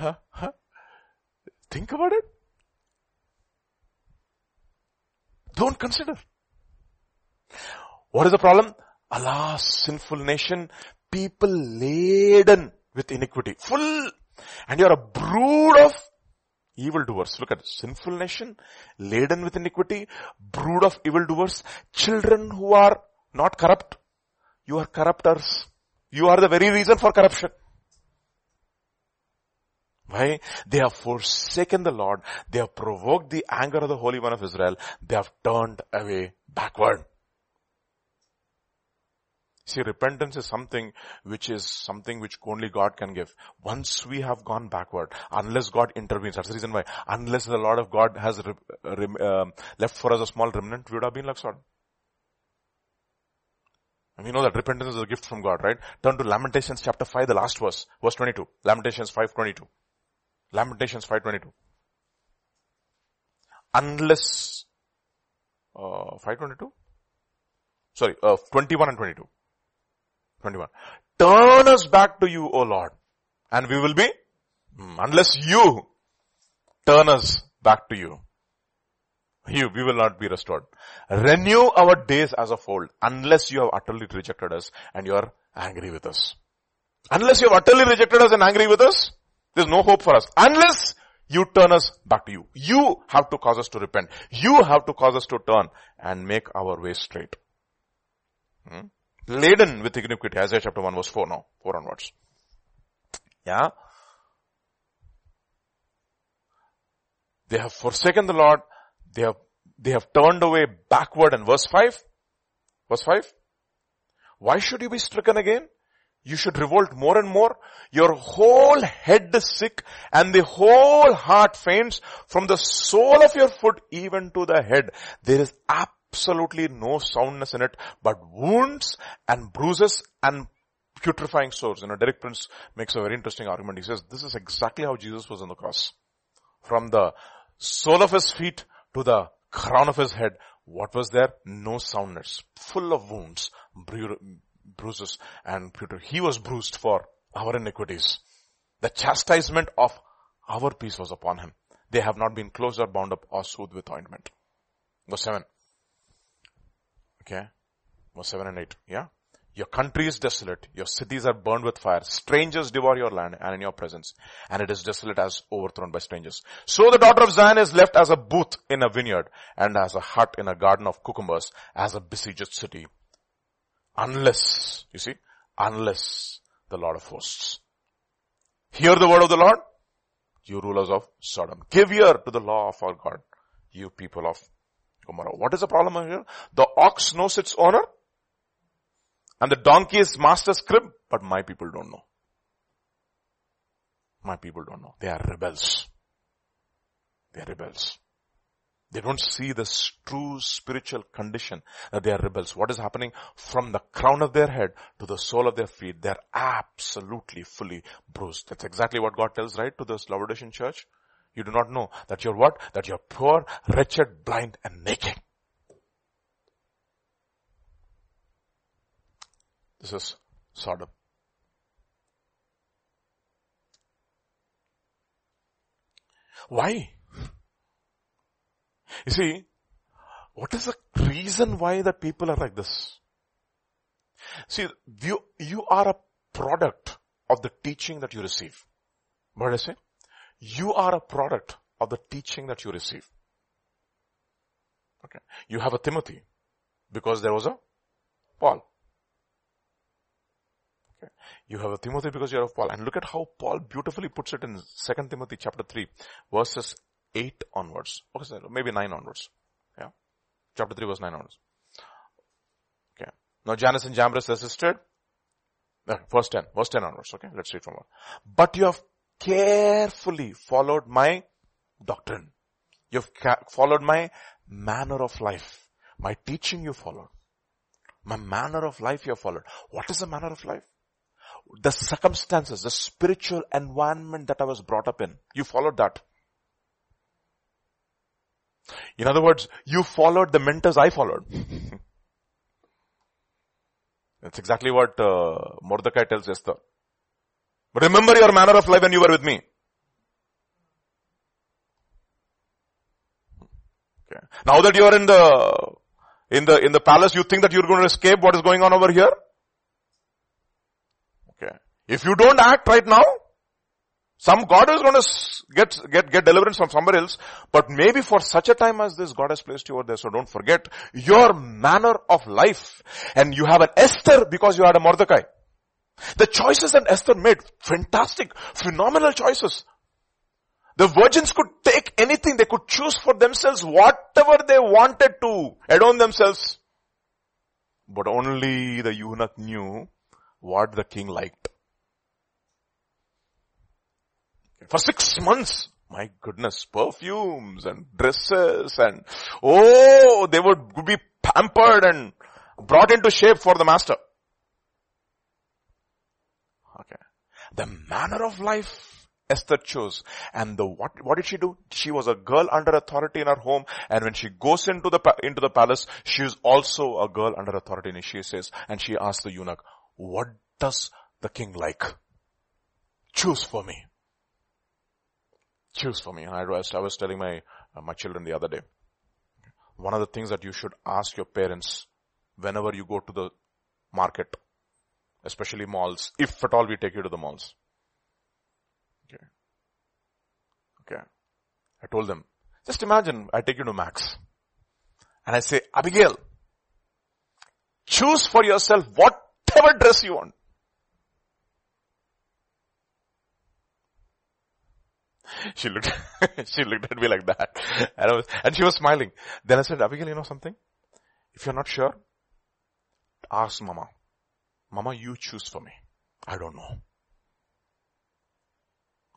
Think about it. Don't consider. What is the problem? Alas, sinful nation, people laden with iniquity, full, and you're a brood of evildoers. Look at sinful nation, laden with iniquity, brood of evildoers, children who are not corrupt. You are corruptors. You are the very reason for corruption. Why? They have forsaken the Lord. They have provoked the anger of the Holy One of Israel. They have turned away backward. See, repentance is something which is something which only God can give. Once we have gone backward, unless God intervenes, that's the reason why, unless the Lord of God has uh, left for us a small remnant, we would have been like Sodom. And we know that repentance is a gift from God, right? Turn to Lamentations chapter 5, the last verse, verse 22. Lamentations 5.22. Lamentations 5.22. Unless, uh, 5.22? Sorry, uh, 21 and 22. 21. Turn us back to you, O Lord, and we will be, hmm, unless you turn us back to you, you, we will not be restored. Renew our days as of old, unless you have utterly rejected us and you are angry with us. Unless you have utterly rejected us and angry with us, there's no hope for us. Unless you turn us back to you. You have to cause us to repent. You have to cause us to turn and make our way straight. Hmm? laden with iniquity. Isaiah chapter 1 verse 4 now, 4 onwards. Yeah. They have forsaken the Lord. They have, they have turned away backward and verse 5. Verse 5. Why should you be stricken again? You should revolt more and more. Your whole head is sick and the whole heart faints from the sole of your foot even to the head. There is absolutely no soundness in it, but wounds and bruises and putrefying sores. You know, Derek Prince makes a very interesting argument. He says, this is exactly how Jesus was on the cross. From the sole of his feet to the crown of his head, what was there? No soundness. Full of wounds, bru- bruises and putre. He was bruised for our iniquities. The chastisement of our peace was upon him. They have not been closed or bound up or soothed with ointment. Verse 7. Okay. Verse 7 and 8. Yeah. Your country is desolate. Your cities are burned with fire. Strangers devour your land and in your presence. And it is desolate as overthrown by strangers. So the daughter of Zion is left as a booth in a vineyard and as a hut in a garden of cucumbers as a besieged city. Unless, you see, unless the Lord of hosts. Hear the word of the Lord, you rulers of Sodom. Give ear to the law of our God, you people of Gomorrah. What is the problem here? The ox knows its owner and the donkey is master's crib, but my people don't know. My people don't know. They are rebels. They are rebels. They don't see this true spiritual condition that they are rebels. What is happening from the crown of their head to the sole of their feet? They're absolutely fully bruised. That's exactly what God tells, right, to this Laodicean church. You do not know that you're what? That you're poor, wretched, blind, and naked. This is Sodom. Why? You see, what is the reason why the people are like this? See, you, you are a product of the teaching that you receive. What did I say? You are a product of the teaching that you receive. Okay. You have a Timothy because there was a Paul. You have a Timothy because you have Paul. And look at how Paul beautifully puts it in 2 Timothy chapter 3 verses 8 onwards. Okay, so maybe 9 onwards. Yeah. Chapter 3 verse 9 onwards. Okay. Now Jannes and Jambres resisted. Okay, verse 10. Verse 10 onwards. Okay. Let's read from one. But you have carefully followed my doctrine. You've ca- followed my manner of life. My teaching you followed. My manner of life you have followed. What is the manner of life? The circumstances, the spiritual environment that I was brought up in. You followed that. In other words, you followed the mentors I followed. That's exactly what uh, Mordecai tells Esther. Remember your manner of life when you were with me. Okay. Now that you are in the, in the, in the palace, you think that you're going to escape what is going on over here? If you don't act right now, some God is going to get, get, get deliverance from somewhere else, but maybe for such a time as this, God has placed you over there. So don't forget your manner of life. And you have an Esther because you had a Mordecai. The choices that Esther made, fantastic, phenomenal choices. The virgins could take anything. They could choose for themselves whatever they wanted to adorn themselves. But only the eunuch knew what the king liked. For six months, my goodness, perfumes and dresses and, oh, they would be pampered and brought into shape for the master. Okay. The manner of life Esther chose. And the, what, what did she do? She was a girl under authority in her home. And when she goes into the, into the palace, she is also a girl under authority. And she says, and she asks the eunuch, what does the king like? Choose for me. Choose for me. And I was, I was telling my, uh, my children the other day. One of the things that you should ask your parents whenever you go to the market, especially malls, if at all we take you to the malls. Okay. Okay. I told them, just imagine I take you to Max and I say, Abigail, choose for yourself whatever dress you want. She looked, she looked at me like that. And I was, and she was smiling. Then I said, Abigail, you know something? If you're not sure, ask mama. Mama, you choose for me. I don't know.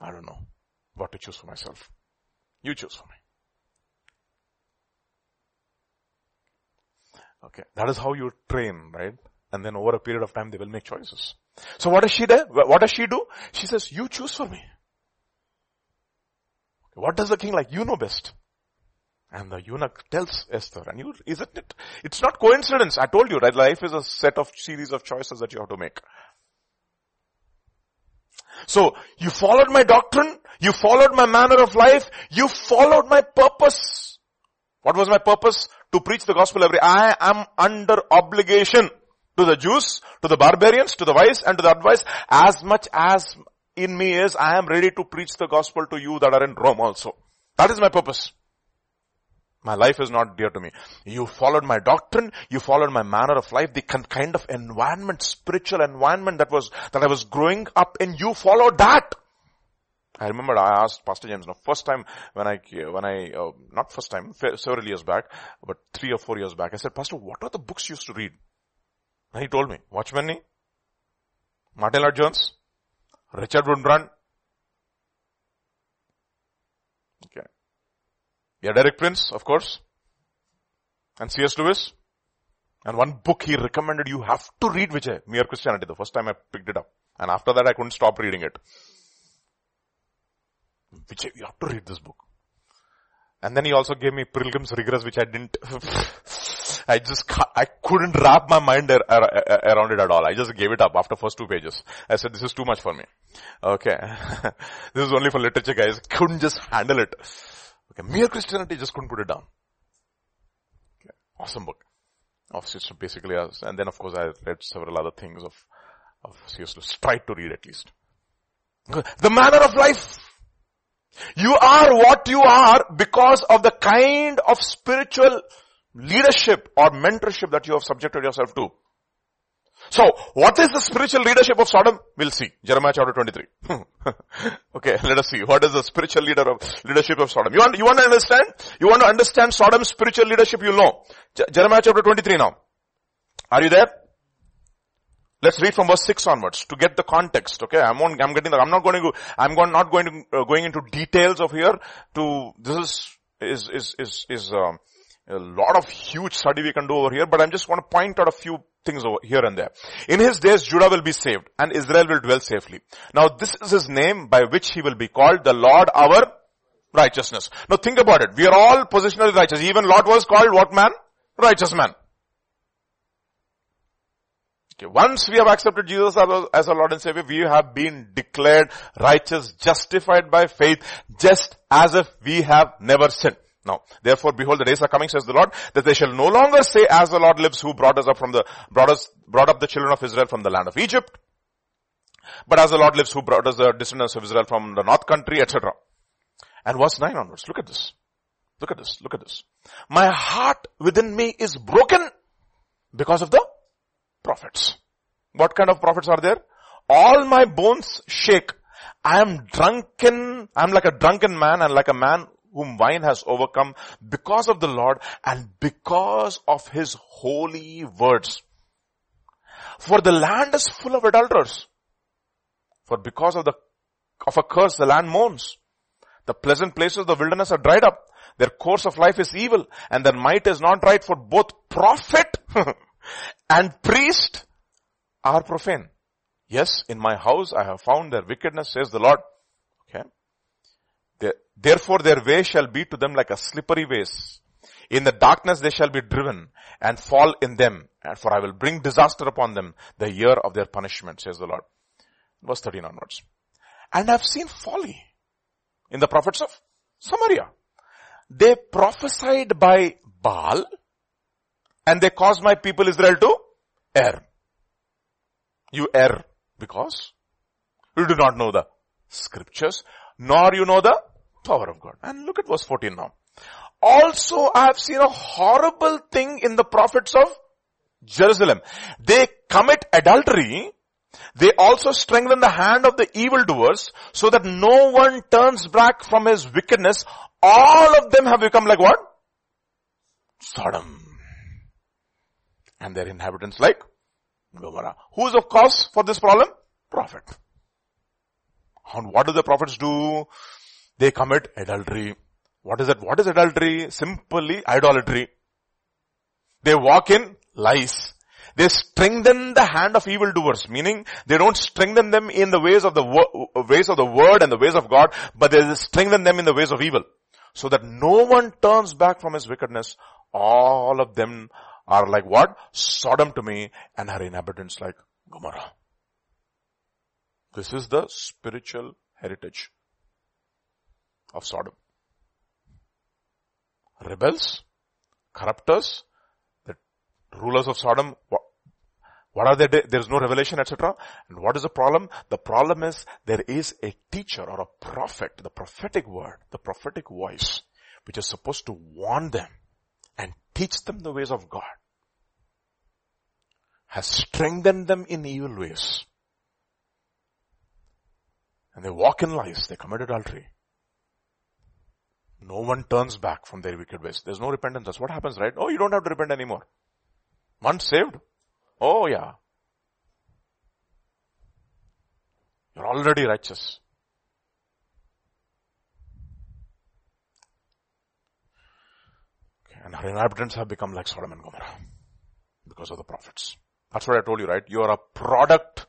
I don't know what to choose for myself. You choose for me. Okay. That is how you train, right? And then over a period of time, they will make choices. So what does she do? What does she do? She says, you choose for me. What does the king like? You know best. And the eunuch tells Esther, and you, isn't it? It's not coincidence. I told you, right? Life is a set of series of choices that you have to make. So, you followed my doctrine, you followed my manner of life, you followed my purpose. What was my purpose? To preach the gospel every, I am under obligation to the Jews, to the barbarians, to the wise and to the advice as much as in me is I am ready to preach the gospel to you that are in Rome also. That is my purpose. My life is not dear to me. You followed my doctrine. You followed my manner of life. The kind of environment, spiritual environment that was, that I was growing up in. You followed that. I remember I asked Pastor James, the first time when I, when I, uh, not first time, several years back, but three or four years back, I said, Pastor, what are the books you used to read? And he told me, Watchman Nee, Martyn Lloyd-Jones, Richard Wurmbrand. Okay. Yeah, Derek Prince, of course. And C.S. Lewis. And one book he recommended you have to read which Vijay, Mere Christianity, the first time I picked it up. And after that I couldn't stop reading it. Vijay, you have to read this book. And then he also gave me Pilgrim's Regress, which I didn't, I just, I couldn't wrap my mind around it at all. I just gave it up after first two pages. I said, this is too much for me. Okay. this is only for literature guys. Couldn't just handle it. Okay. Mere Christianity just couldn't put it down. Okay. Awesome book. Of system basically, uh, and then of course I read several other things of, of C.S. Lewis. Tried to read at least. The manner of life you are what you are because of the kind of spiritual leadership or mentorship that you have subjected yourself to. So, what is the spiritual leadership of Sodom? We'll see. Jeremiah chapter 23. okay, let us see. What is the spiritual leader of, leadership of Sodom? You want, you want to understand? You want to understand Sodom's spiritual leadership, you know. Jeremiah chapter 23 now. Are you there? Let's read from verse 6 onwards to get the context, okay? I'm, on, I'm getting I'm not going to, I'm going, not going to, uh, going into details of here to, this is, is, is, is, is, um, a lot of huge study we can do over here, but I'm just going to point out a few things over here and there. In his days, Judah will be saved and Israel will dwell safely. Now this is his name by which he will be called the Lord our righteousness. Now think about it. We are all positionally righteous. Even Lot was called what man? Righteous man. Okay, once we have accepted Jesus as our Lord and Savior, we have been declared righteous, justified by faith, just as if we have never sinned. Now, therefore, behold, the days are coming, says the Lord, that they shall no longer say, as the Lord lives, who brought us up from the, brought us, brought up the children of Israel from the land of Egypt, but as the Lord lives, who brought us the descendants of Israel from the north country, etc. And verse 9 onwards, look at this. Look at this, look at this. My heart within me is broken because of the prophets. What kind of prophets are there? All my bones shake I am drunken, I'm like a drunken man and like a man whom wine has overcome because of the Lord and because of his holy words. For the land is full of adulterers. For because of the, of a curse, the land moans. The pleasant places of the wilderness are dried up. Their course of life is evil and their might is not right for both prophet and priest are profane. Yes, in my house I have found their wickedness, says the Lord. Okay. Therefore their way shall be to them like a slippery ways. In the darkness they shall be driven and fall in them. And for I will bring disaster upon them the year of their punishment, says the Lord. Verse 13 onwards. And I've seen folly in the prophets of Samaria. They prophesied by Baal and they caused my people Israel to err. You err because you do not know the scriptures, nor you know the power of God. And look at verse 14 now. Also I have seen a horrible thing in the prophets of Jerusalem. They commit adultery. They also strengthen the hand of the evildoers so that no one turns back from his wickedness. All of them have become like what? Sodom. And their inhabitants like Gomorrah. Who is of cause for this problem? Prophet. And what do the prophets do? They commit adultery. What is that? What is adultery? Simply idolatry. They walk in lies. They strengthen the hand of evildoers, meaning they don't strengthen them in the ways of the wo- ways of the word and the ways of God, but they strengthen them in the ways of evil. So that no one turns back from his wickedness. All of them are like what? Sodom to me and her inhabitants like Gomorrah. This is the spiritual heritage of Sodom. Rebels, corrupters, the rulers of Sodom, what, are they? There's no revelation, etc. And what is the problem? The problem is there is a teacher or a prophet, the prophetic word, the prophetic voice, which is supposed to warn them and teach them the ways of God. Has strengthened them in evil ways. And they walk in lies, they commit adultery. No one turns back from their wicked ways. There's no repentance. That's what happens, right? Oh, you don't have to repent anymore. Once saved. Oh yeah. You're already righteous. Okay, and our inhabitants have become like Sodom and Gomorrah because of the prophets. That's what I told you, right? You are a product.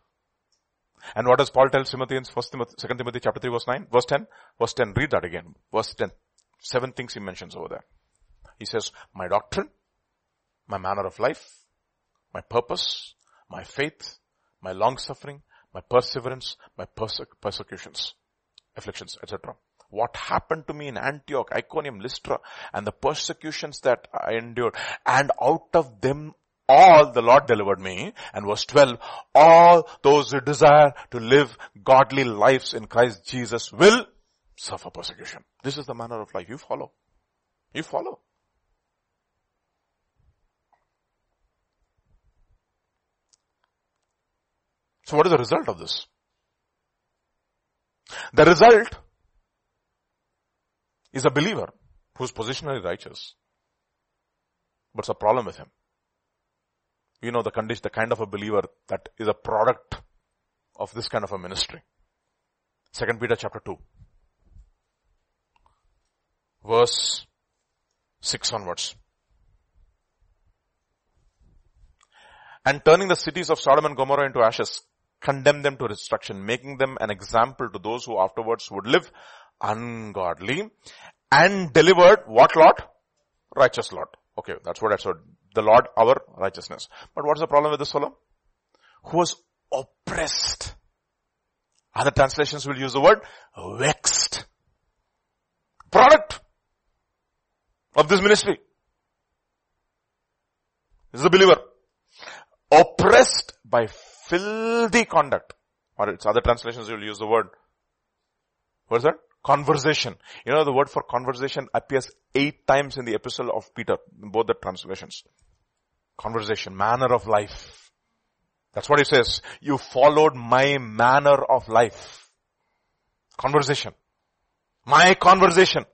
And what does Paul tell Timothy in 1 Timothy, 2 Timothy chapter 3 verse 9? Verse 10? Verse 10, read that again. Verse 10. Seven things he mentions over there. He says, my doctrine, my manner of life, my purpose, my faith, my long suffering, my perseverance, my perse- persecutions, afflictions, etc. What happened to me in Antioch, Iconium, Lystra, and the persecutions that I endured, and out of them all the Lord delivered me. And verse 12, all those who desire to live godly lives in Christ Jesus will suffer persecution. This is the manner of life you follow. You follow. So what is the result of this? The result is a believer who's positionally righteous, but it's a problem with him. You know the condition, the kind of a believer that is a product of this kind of a ministry. Second Peter chapter 2 verse 6 onwards. And turning the cities of Sodom and Gomorrah into ashes, condemn them to destruction, making them an example to those who afterwards would live ungodly and delivered what Lot? Righteous Lot. Okay, that's what I said. The Lord, our righteousness. But what's the problem with this fellow? Who was oppressed. Other translations will use the word vexed. Product of this ministry. This is a believer. Oppressed by filthy conduct. Or its other translations you'll use the word. What is that? Conversation. You know the word for conversation appears eight times in the epistle of Peter, in both the translations. Conversation, manner of life. That's what he says. You followed my manner of life. Conversation. My conversation.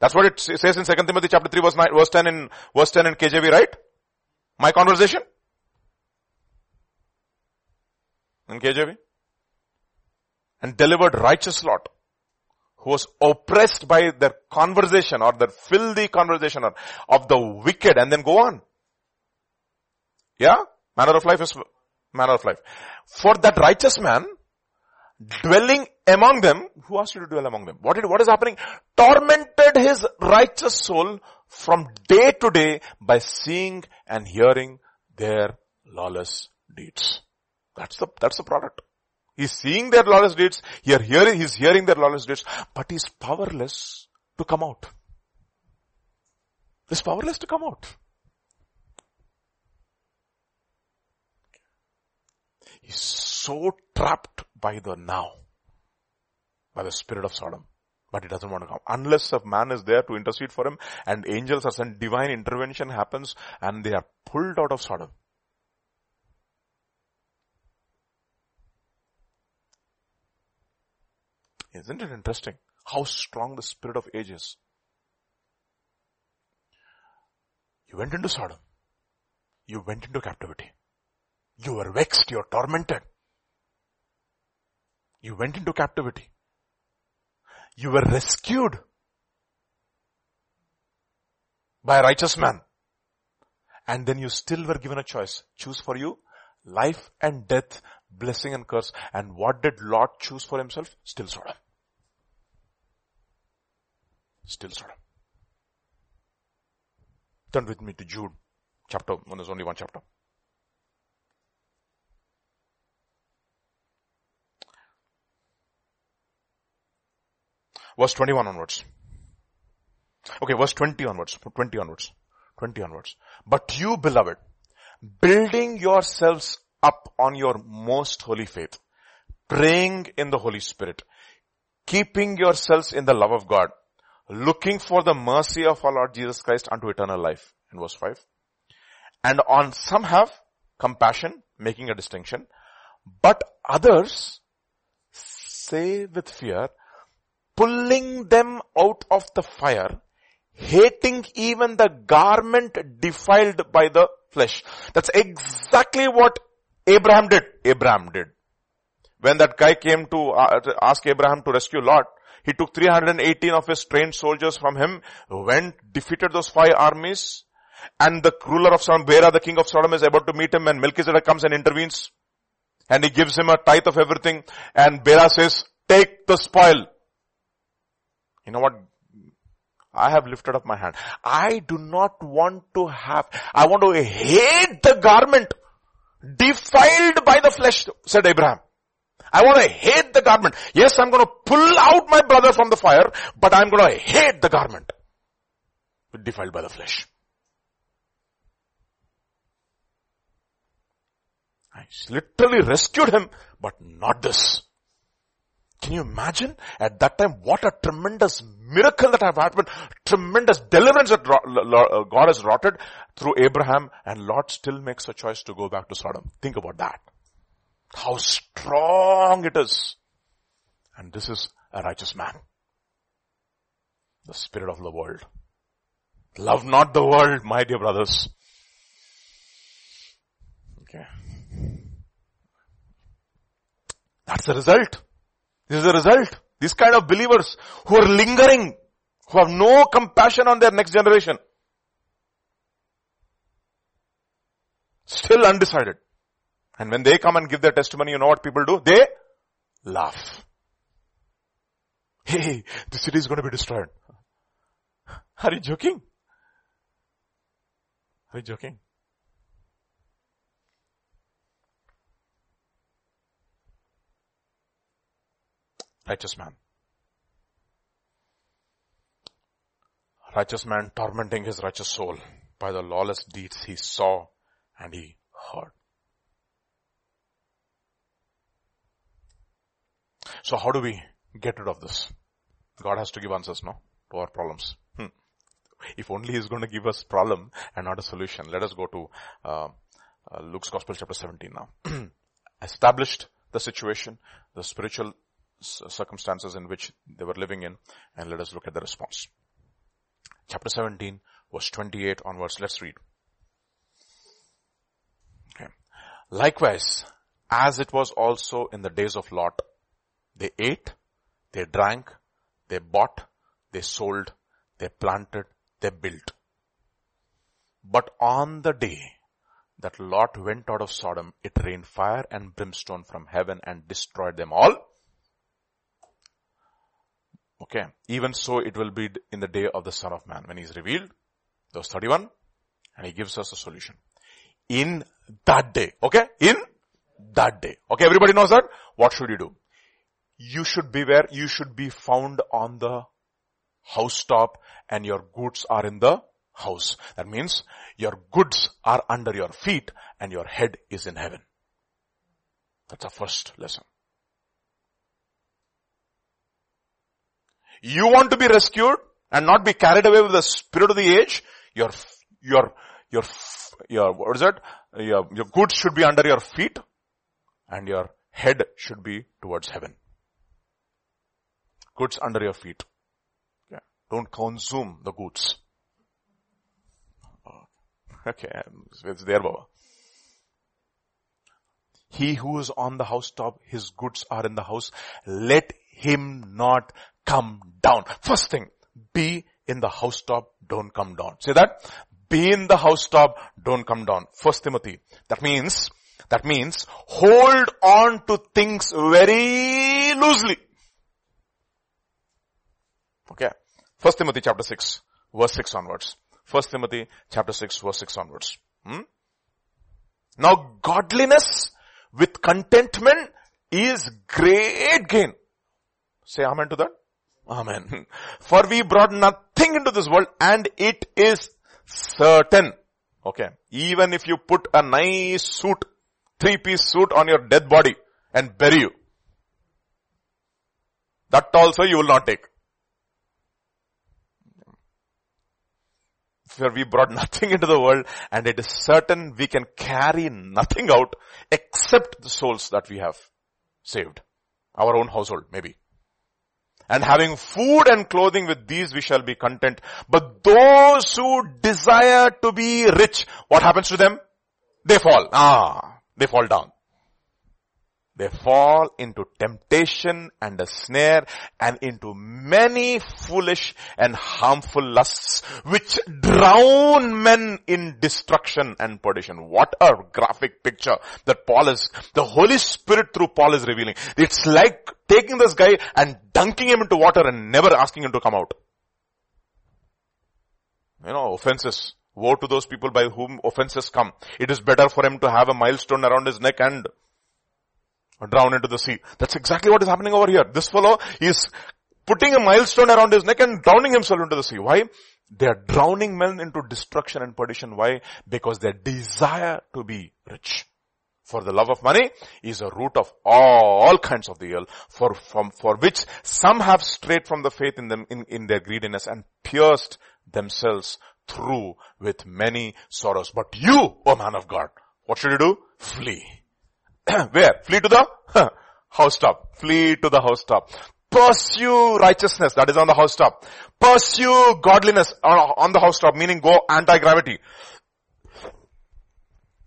That's what it says in 2 Timothy chapter 3 verse 9, verse 10 in, verse 10 in KJV, right? My conversation. In KJV. And delivered righteous Lot who was oppressed by their conversation or their filthy conversation or of the wicked and then go on. Yeah? Manner of life is manner of life. For that righteous man, dwelling among them, who asked you to dwell among them? What, did, what is happening? Tormented his righteous soul from day to day by seeing and hearing their lawless deeds. That's the, that's the product. He's seeing their lawless deeds, are hearing, he's hearing their lawless deeds, but he's powerless to come out. He's powerless to come out. He's so trapped by the now, by the spirit of Sodom. But he doesn't want to come. Unless a man is there to intercede for him and angels are sent, divine intervention happens and they are pulled out of Sodom. Isn't it interesting how strong the spirit of age is? You went into Sodom. You went into captivity. You were vexed. You were tormented. You went into captivity. You were rescued by a righteous man. And then you still were given a choice. Choose for you life and death, blessing and curse. And what did Lot choose for himself? Still Sodom. Still Sodom. Turn with me to Jude chapter, there's only one chapter. Verse 21 onwards. Okay, verse 20 onwards. 20 onwards. 20 onwards. But you beloved, building yourselves up on your most holy faith, praying in the Holy Spirit, keeping yourselves in the love of God, looking for the mercy of our Lord Jesus Christ unto eternal life. In verse 5. And on some have compassion, making a distinction, but others say with fear, pulling them out of the fire, hating even the garment defiled by the flesh. That's exactly what Abraham did. Abraham did. When that guy came to uh, ask Abraham to rescue Lot, he took 318 of his trained soldiers from him, went, defeated those five armies, and the ruler of Sodom, Bera, the king of Sodom is about to meet him and Melchizedek comes and intervenes. And he gives him a tithe of everything and Bera says, take the spoil. You know what? I have lifted up my hand. I do not want to have, I want to hate the garment defiled by the flesh, said Abraham. I want to hate the garment. Yes, I'm going to pull out my brother from the fire, but I'm going to hate the garment defiled by the flesh. I literally rescued him, but not this. Can you imagine at that time what a tremendous miracle that have happened, tremendous deliverance that uh, God has wrought through Abraham and Lot still makes a choice to go back to Sodom. Think about that. How strong it is. And this is a righteous man. The spirit of the world. Love not the world, my dear brothers. Okay. That's the result. This is the result. These kind of believers who are lingering, who have no compassion on their next generation. Still undecided. And when they come and give their testimony, you know what people do? They laugh. Hey, the city is going to be destroyed. Are you joking? Are you joking? Righteous man. Righteous man tormenting his righteous soul by the lawless deeds he saw and he heard. So how do we get rid of this? God has to give answers, no? To our problems. Hmm. If only He's going to give us problem and not a solution. Let us go to uh, uh, Luke's Gospel chapter 17 now. Established the situation, the spiritual circumstances in which they were living in and let us look at the response. Chapter 17 verse 28 onwards. Let's read. Okay. Likewise, as it was also in the days of Lot, they ate, they drank, they bought, they sold, they planted, they built. But on the day that Lot went out of Sodom, it rained fire and brimstone from heaven and destroyed them all. Okay. Even so it will be in the day of the son of man when he is revealed. Verse 31. And he gives us a solution. In that day. Okay. In that day. Okay. Everybody knows that. What should you do? You should be where you should be found on the housetop and your goods are in the house. That means your goods are under your feet and your head is in heaven. That's our first lesson. You want to be rescued and not be carried away with the spirit of the age. Your, your, your, your, what is that? Your, your goods should be under your feet and your head should be towards heaven. Goods under your feet. Okay. Don't consume the goods. Oh. Okay, it's there, Baba. He who is on the housetop, his goods are in the house. Let him not come down. First thing, be in the housetop, don't come down. Say that. Be in the housetop, don't come down. First Timothy. That means, that means hold on to things very loosely. Okay. First Timothy chapter 6, verse 6 onwards. First Timothy chapter 6 verse 6 onwards. Hmm? Now godliness with contentment is great gain. Say amen to that. Amen. For we brought nothing into this world and it is certain. Okay. Even if you put a nice suit, three piece suit on your dead body and bury you, that also you will not take. For we brought nothing into the world and it is certain we can carry nothing out except the souls that we have saved. Our own household, maybe. And having food and clothing with these we shall be content. But those who desire to be rich, what happens to them? They fall. Ah, they fall down. They fall into temptation and a snare and into many foolish and harmful lusts which drown men in destruction and perdition. What a graphic picture that Paul is, the Holy Spirit through Paul is revealing. It's like taking this guy and dunking him into water and never asking him to come out. You know, offenses. Woe to those people by whom offenses come. It is better for him to have a milestone around his neck and drown into the sea. That's exactly what is happening over here. This fellow is putting a milestone around his neck and drowning himself into the sea. Why? They are drowning men into destruction and perdition. Why? Because they desire to be rich. For the love of money is a root of all kinds of the ill, for, from, for which some have strayed from the faith in them, in, in their greediness and pierced themselves through with many sorrows. But you, O man of God, what should you do? Flee. Where? Flee to the housetop. Flee to the housetop. Pursue righteousness, that is on the housetop. Pursue godliness on, on the housetop, meaning go anti-gravity.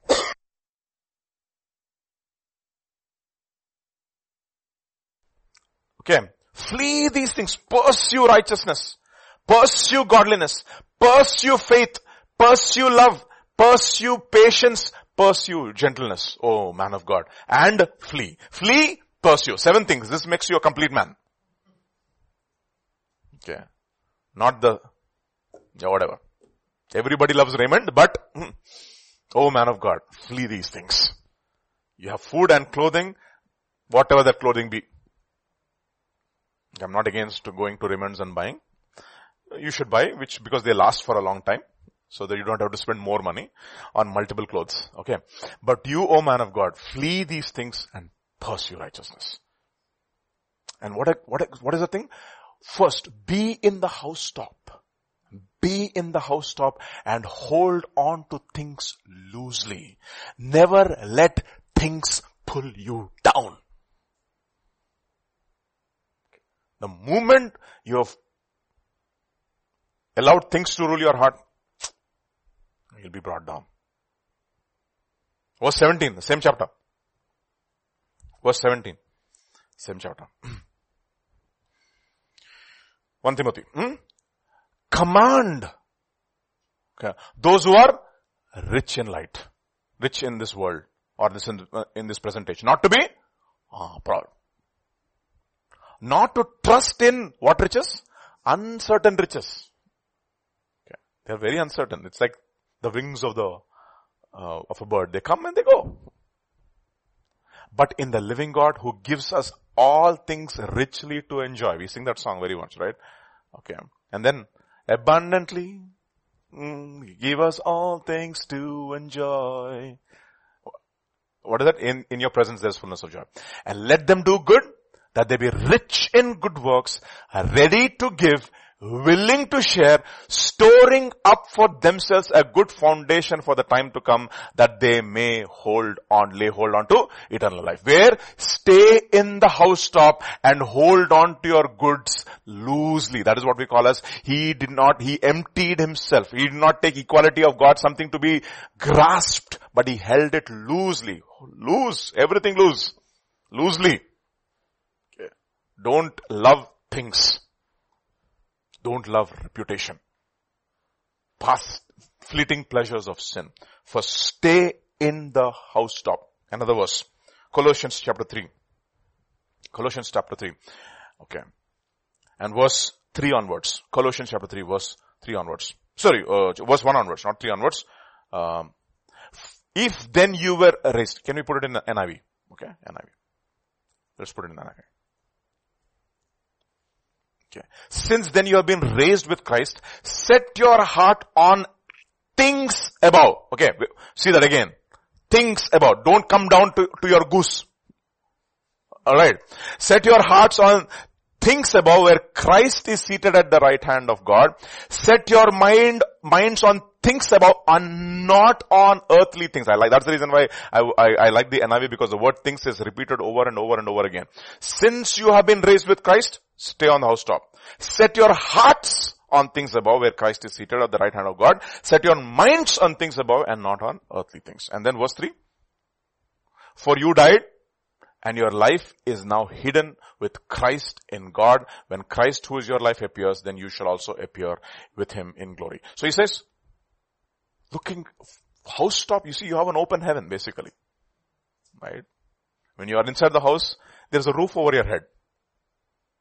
okay. Flee these things. Pursue righteousness. Pursue godliness. Pursue faith. Pursue love. Pursue patience pursue gentleness, oh man of God, and flee. Flee, pursue. Seven things. This makes you a complete man. Okay. Not the, yeah, whatever. Everybody loves Raymond, but, oh man of God, flee these things. You have food and clothing, whatever that clothing be. I'm not against going to Raymond's and buying. You should buy, which, because they last for a long time so that you don't have to spend more money on multiple clothes. Okay. But you, O man of God, flee these things and pursue righteousness. And what, a, what, what is the thing? First, be in the housetop. Be in the housetop and hold on to things loosely. Never let things pull you down. The moment you have allowed things to rule your heart, you'll be brought down. Verse 17, the same chapter. Verse 17, same chapter. 1 Timothy. Hmm? Command. Okay. Those who are rich in light. Rich in this world. Or this in, uh, in this presentation. Not to be ah, proud. Not to trust in what riches? Uncertain riches. Okay. They are very uncertain. It's like the wings of the, uh, of a bird. They come and they go. But in the living God who gives us all things richly to enjoy. We sing that song very much, right? Okay. And then abundantly mm, give us all things to enjoy. What is that? In, in your presence there's fullness of joy. And let them do good, that they be rich in good works, ready to give, willing to share, storing up for themselves a good foundation for the time to come that they may hold on, lay hold on to eternal life. Where stay in the housetop and hold on to your goods loosely. That is what we call as he did not, he emptied himself. He did not take equality of God, something to be grasped, but he held it loosely. Loose, everything loose. Loosely. Don't love things don't love reputation. Past fleeting pleasures of sin. For stay in the housetop. Another verse. Colossians chapter 3. Colossians chapter 3. Okay. And verse 3 onwards. Colossians chapter 3 verse 3 onwards. Sorry, uh, verse 1 onwards, not 3 onwards. Um, if then you were raised, can we put it in NIV? Okay, NIV. Let's put it in NIV. Okay. Since then you have been raised with Christ, set your heart on things above. Okay, see that again. Things above. Don't come down to, to your goose. Alright. Set your hearts on things above where Christ is seated at the right hand of God. Set your mind, minds on things above and not on earthly things. I like, that's the reason why I, I, I like the NIV because the word things is repeated over and over and over again. Since you have been raised with Christ, stay on the housetop. Set your hearts on things above where Christ is seated at the right hand of God. Set your minds on things above and not on earthly things. And then verse 3. For you died and your life is now hidden with Christ in God. When Christ who is your life appears, then you shall also appear with him in glory. So he says, looking, house top, you see you have an open heaven basically. Right? When you are inside the house, there's a roof over your head.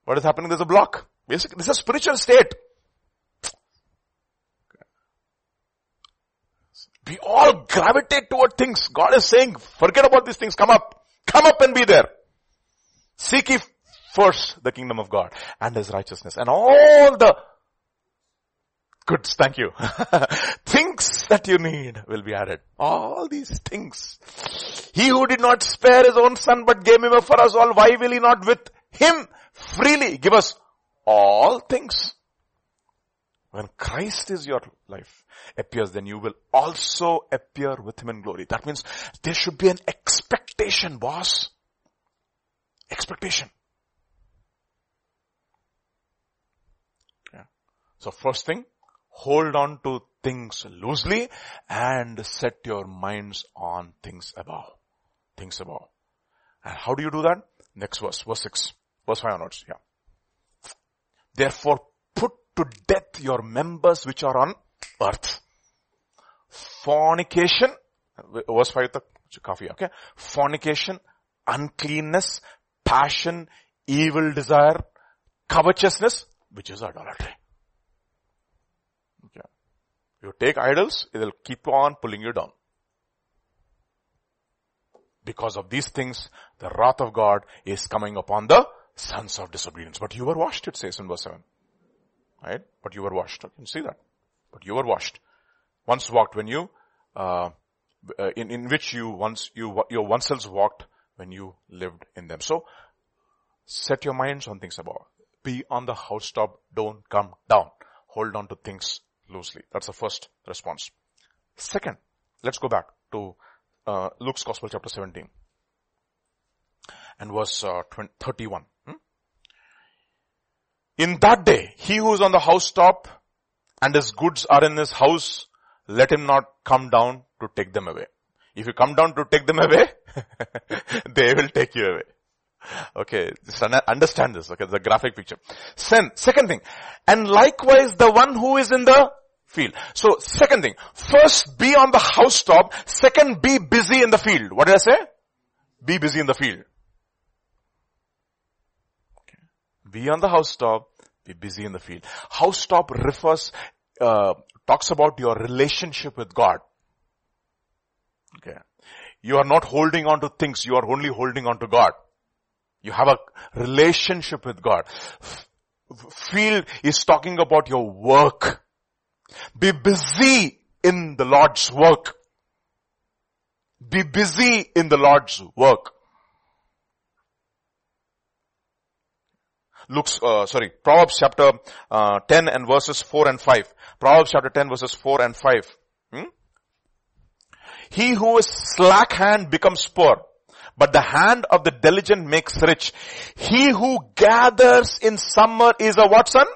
What is happening? There's a block. Basically, this is a spiritual state. We all gravitate toward things. God is saying, forget about these things, come up. Come up and be there. Seek ye first the kingdom of God and his righteousness and all the goods, thank you. things that you need will be added. All these things. He who did not spare his own son but gave him up for us all, why will he not with him freely give us all things? When Christ is your life appears, then you will also appear with Him in glory. That means there should be an expectation, boss. Expectation. Yeah. So first thing, hold on to things loosely and set your minds on things above. Things above. And how do you do that? Next verse, verse 6. Verse 5 onwards, yeah. Therefore put to death your members which are on earth. Fornication, verse 5 the coffee, okay? Fornication, uncleanness, passion, evil desire, covetousness, which is idolatry. Okay. You take idols, it will keep on pulling you down. Because of these things, the wrath of God is coming upon the sons of disobedience. But you were washed, it says in verse 7. Right? But you were washed. You can see that. But you were washed. Once walked when you, uh, uh, in, in which you once, you, your oneself walked when you lived in them. So, set your minds on things above. Be on the housetop. Don't come down. Hold on to things loosely. That's the first response. Second, let's go back to uh, Luke's Gospel chapter 17 and verse uh, 20, 31. In that day, he who is on the housetop and his goods are in his house, let him not come down to take them away. If you come down to take them away, they will take you away. Okay, just understand this. Okay, the graphic picture. Sen, second thing, and likewise the one who is in the field. So second thing, first be on the housetop, second be busy in the field. What did I say? Be busy in the field. Okay. Be on the housetop, be busy in the field. House Housetop refers, uh, talks about your relationship with God. Okay. You are not holding on to things, you are only holding on to God. You have a relationship with God. Field is talking about your work. Be busy in the Lord's work. Be busy in the Lord's work. Looks, uh, sorry, Proverbs chapter uh, 10 and verses 4 and 5. Proverbs chapter 10 verses 4 and 5. Hmm? He who is slack hand becomes poor, but the hand of the diligent makes rich. He who gathers in summer is a what son?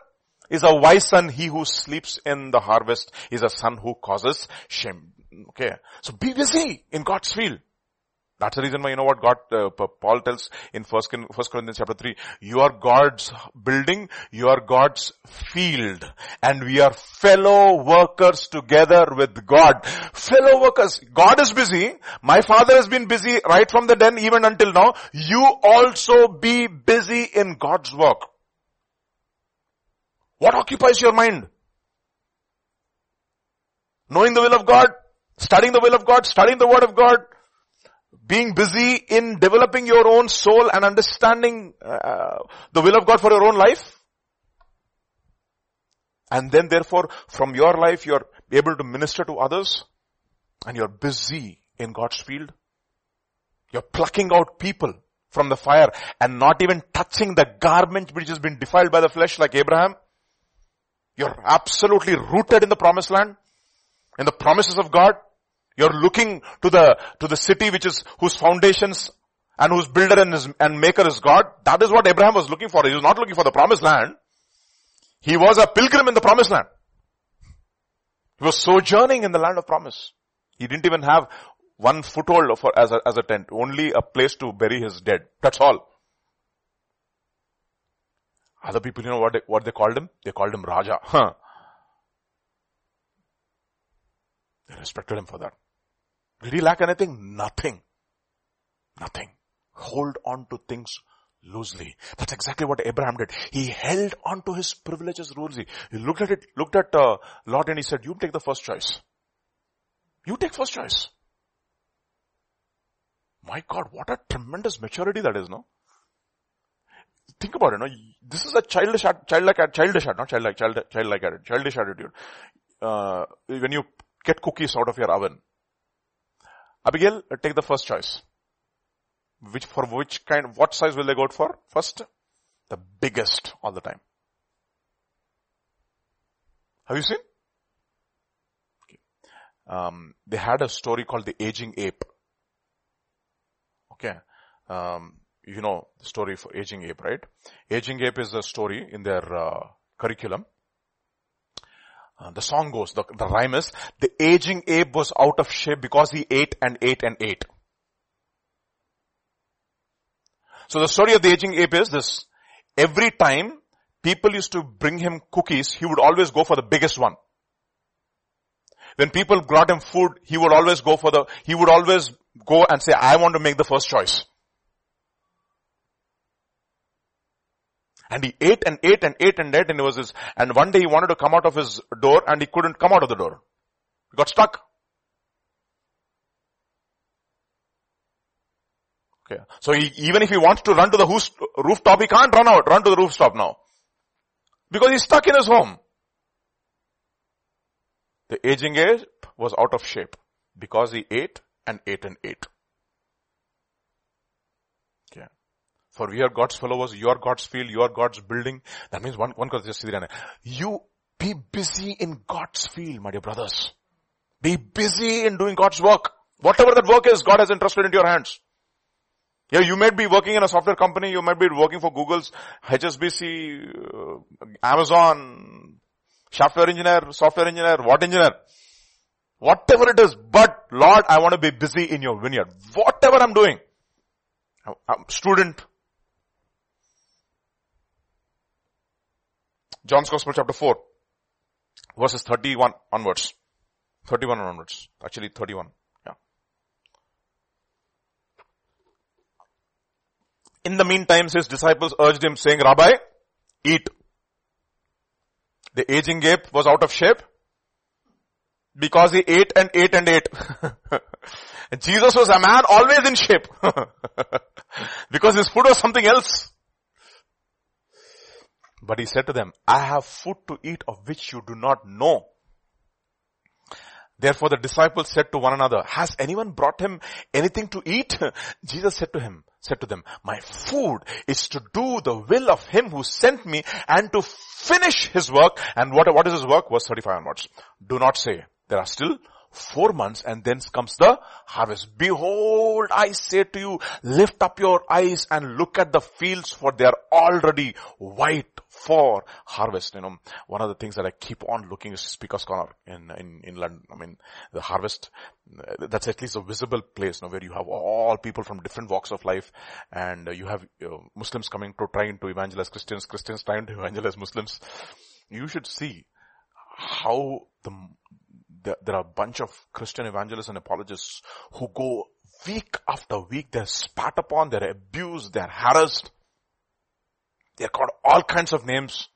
Is a wise son. He who sleeps in the harvest is a son who causes shame. Okay. So be busy in God's field. That's the reason why you know what God, uh, Paul tells in First, First Corinthians chapter 3, you are God's building, you are God's field, and we are fellow workers together with God. Fellow workers, God is busy, my father has been busy right from the den even until now, you also be busy in God's work. What occupies your mind? Knowing the will of God, studying the will of God, studying the word of God, being busy in developing your own soul and understanding uh, the will of God for your own life. And then therefore from your life you're able to minister to others and you're busy in God's field. You're plucking out people from the fire and not even touching the garment which has been defiled by the flesh like Abraham. You're absolutely rooted in the promised land, in the promises of God. You're looking to the, to the city which is, whose foundations and whose builder and, his, and maker is God. That is what Abraham was looking for. He was not looking for the promised land. He was a pilgrim in the promised land. He was sojourning in the land of promise. He didn't even have one foothold for, as a, as a tent. Only a place to bury his dead. That's all. Other people, you know what they, what they called him? They called him Raja. Huh. They respected him for that. Did he lack anything? Nothing. Nothing. Hold on to things loosely. That's exactly what Abraham did. He held on to his privileges loosely. He looked at it, looked at uh, Lot and he said, you take the first choice. You take first choice. My God, what a tremendous maturity that is, no? Think about it, no? This is a childish, childlike, childish, not childlike, child, childlike attitude, childish attitude. Uh, when you get cookies out of your oven, Abigail, take the first choice. Which, for which kind, what size will they go for? First, the biggest all the time. Have you seen? Okay. Um, they had a story called the aging ape. Okay. Um, you know the story for aging ape, right? Aging ape is a story in their uh, curriculum. Uh, the song goes, the, the rhyme is, the aging ape was out of shape because he ate and ate and ate. So the story of the aging ape is this. Every time people used to bring him cookies, he would always go for the biggest one. When people brought him food, he would always go for the, he would always go and say, I want to make the first choice. And he ate and ate and ate and ate and it was his, and one day he wanted to come out of his door and he couldn't come out of the door. He got stuck. Okay. So he, even if he wants to run to the rooftop, he can't run out, run to the rooftop now. Because he's stuck in his home. The aging ape was out of shape because he ate and ate and ate. For we are God's followers, you are God's field, you are God's building. That means one, one just You be busy in God's field, my dear brothers. Be busy in doing God's work. Whatever that work is, God has entrusted into your hands. Yeah, you might be working in a software company, you might be working for Google's, HSBC, uh, Amazon, software engineer, software engineer, what engineer? Whatever it is, but Lord, I want to be busy in your vineyard. Whatever I'm doing. I'm student. John's Gospel chapter 4, verses 31 onwards. 31 onwards. Actually 31. Yeah. In the meantime, his disciples urged him saying, Rabbi, eat. The aging ape was out of shape because he ate and ate and ate. Jesus was a man always in shape because his food was something else. But he said to them, I have food to eat of which you do not know. Therefore the disciples said to one another, has anyone brought him anything to eat? Jesus said to him, said to them, my food is to do the will of him who sent me and to finish his work. And what, what is his work? Verse 35 onwards. Do not say, there are still four months and then comes the harvest. Behold, I say to you, lift up your eyes and look at the fields for they are already white for harvest. You know, one of the things that I keep on looking is Speaker's Corner in, in, in London. I mean, the harvest, that's at least a visible place, you know, where you have all people from different walks of life and you have you know, Muslims coming to trying to evangelize Christians, Christians trying to evangelize Muslims. You should see how the there, there are a bunch of Christian evangelists and apologists who go week after week, they're spat upon, they're abused, they're harassed. They're called all kinds of names.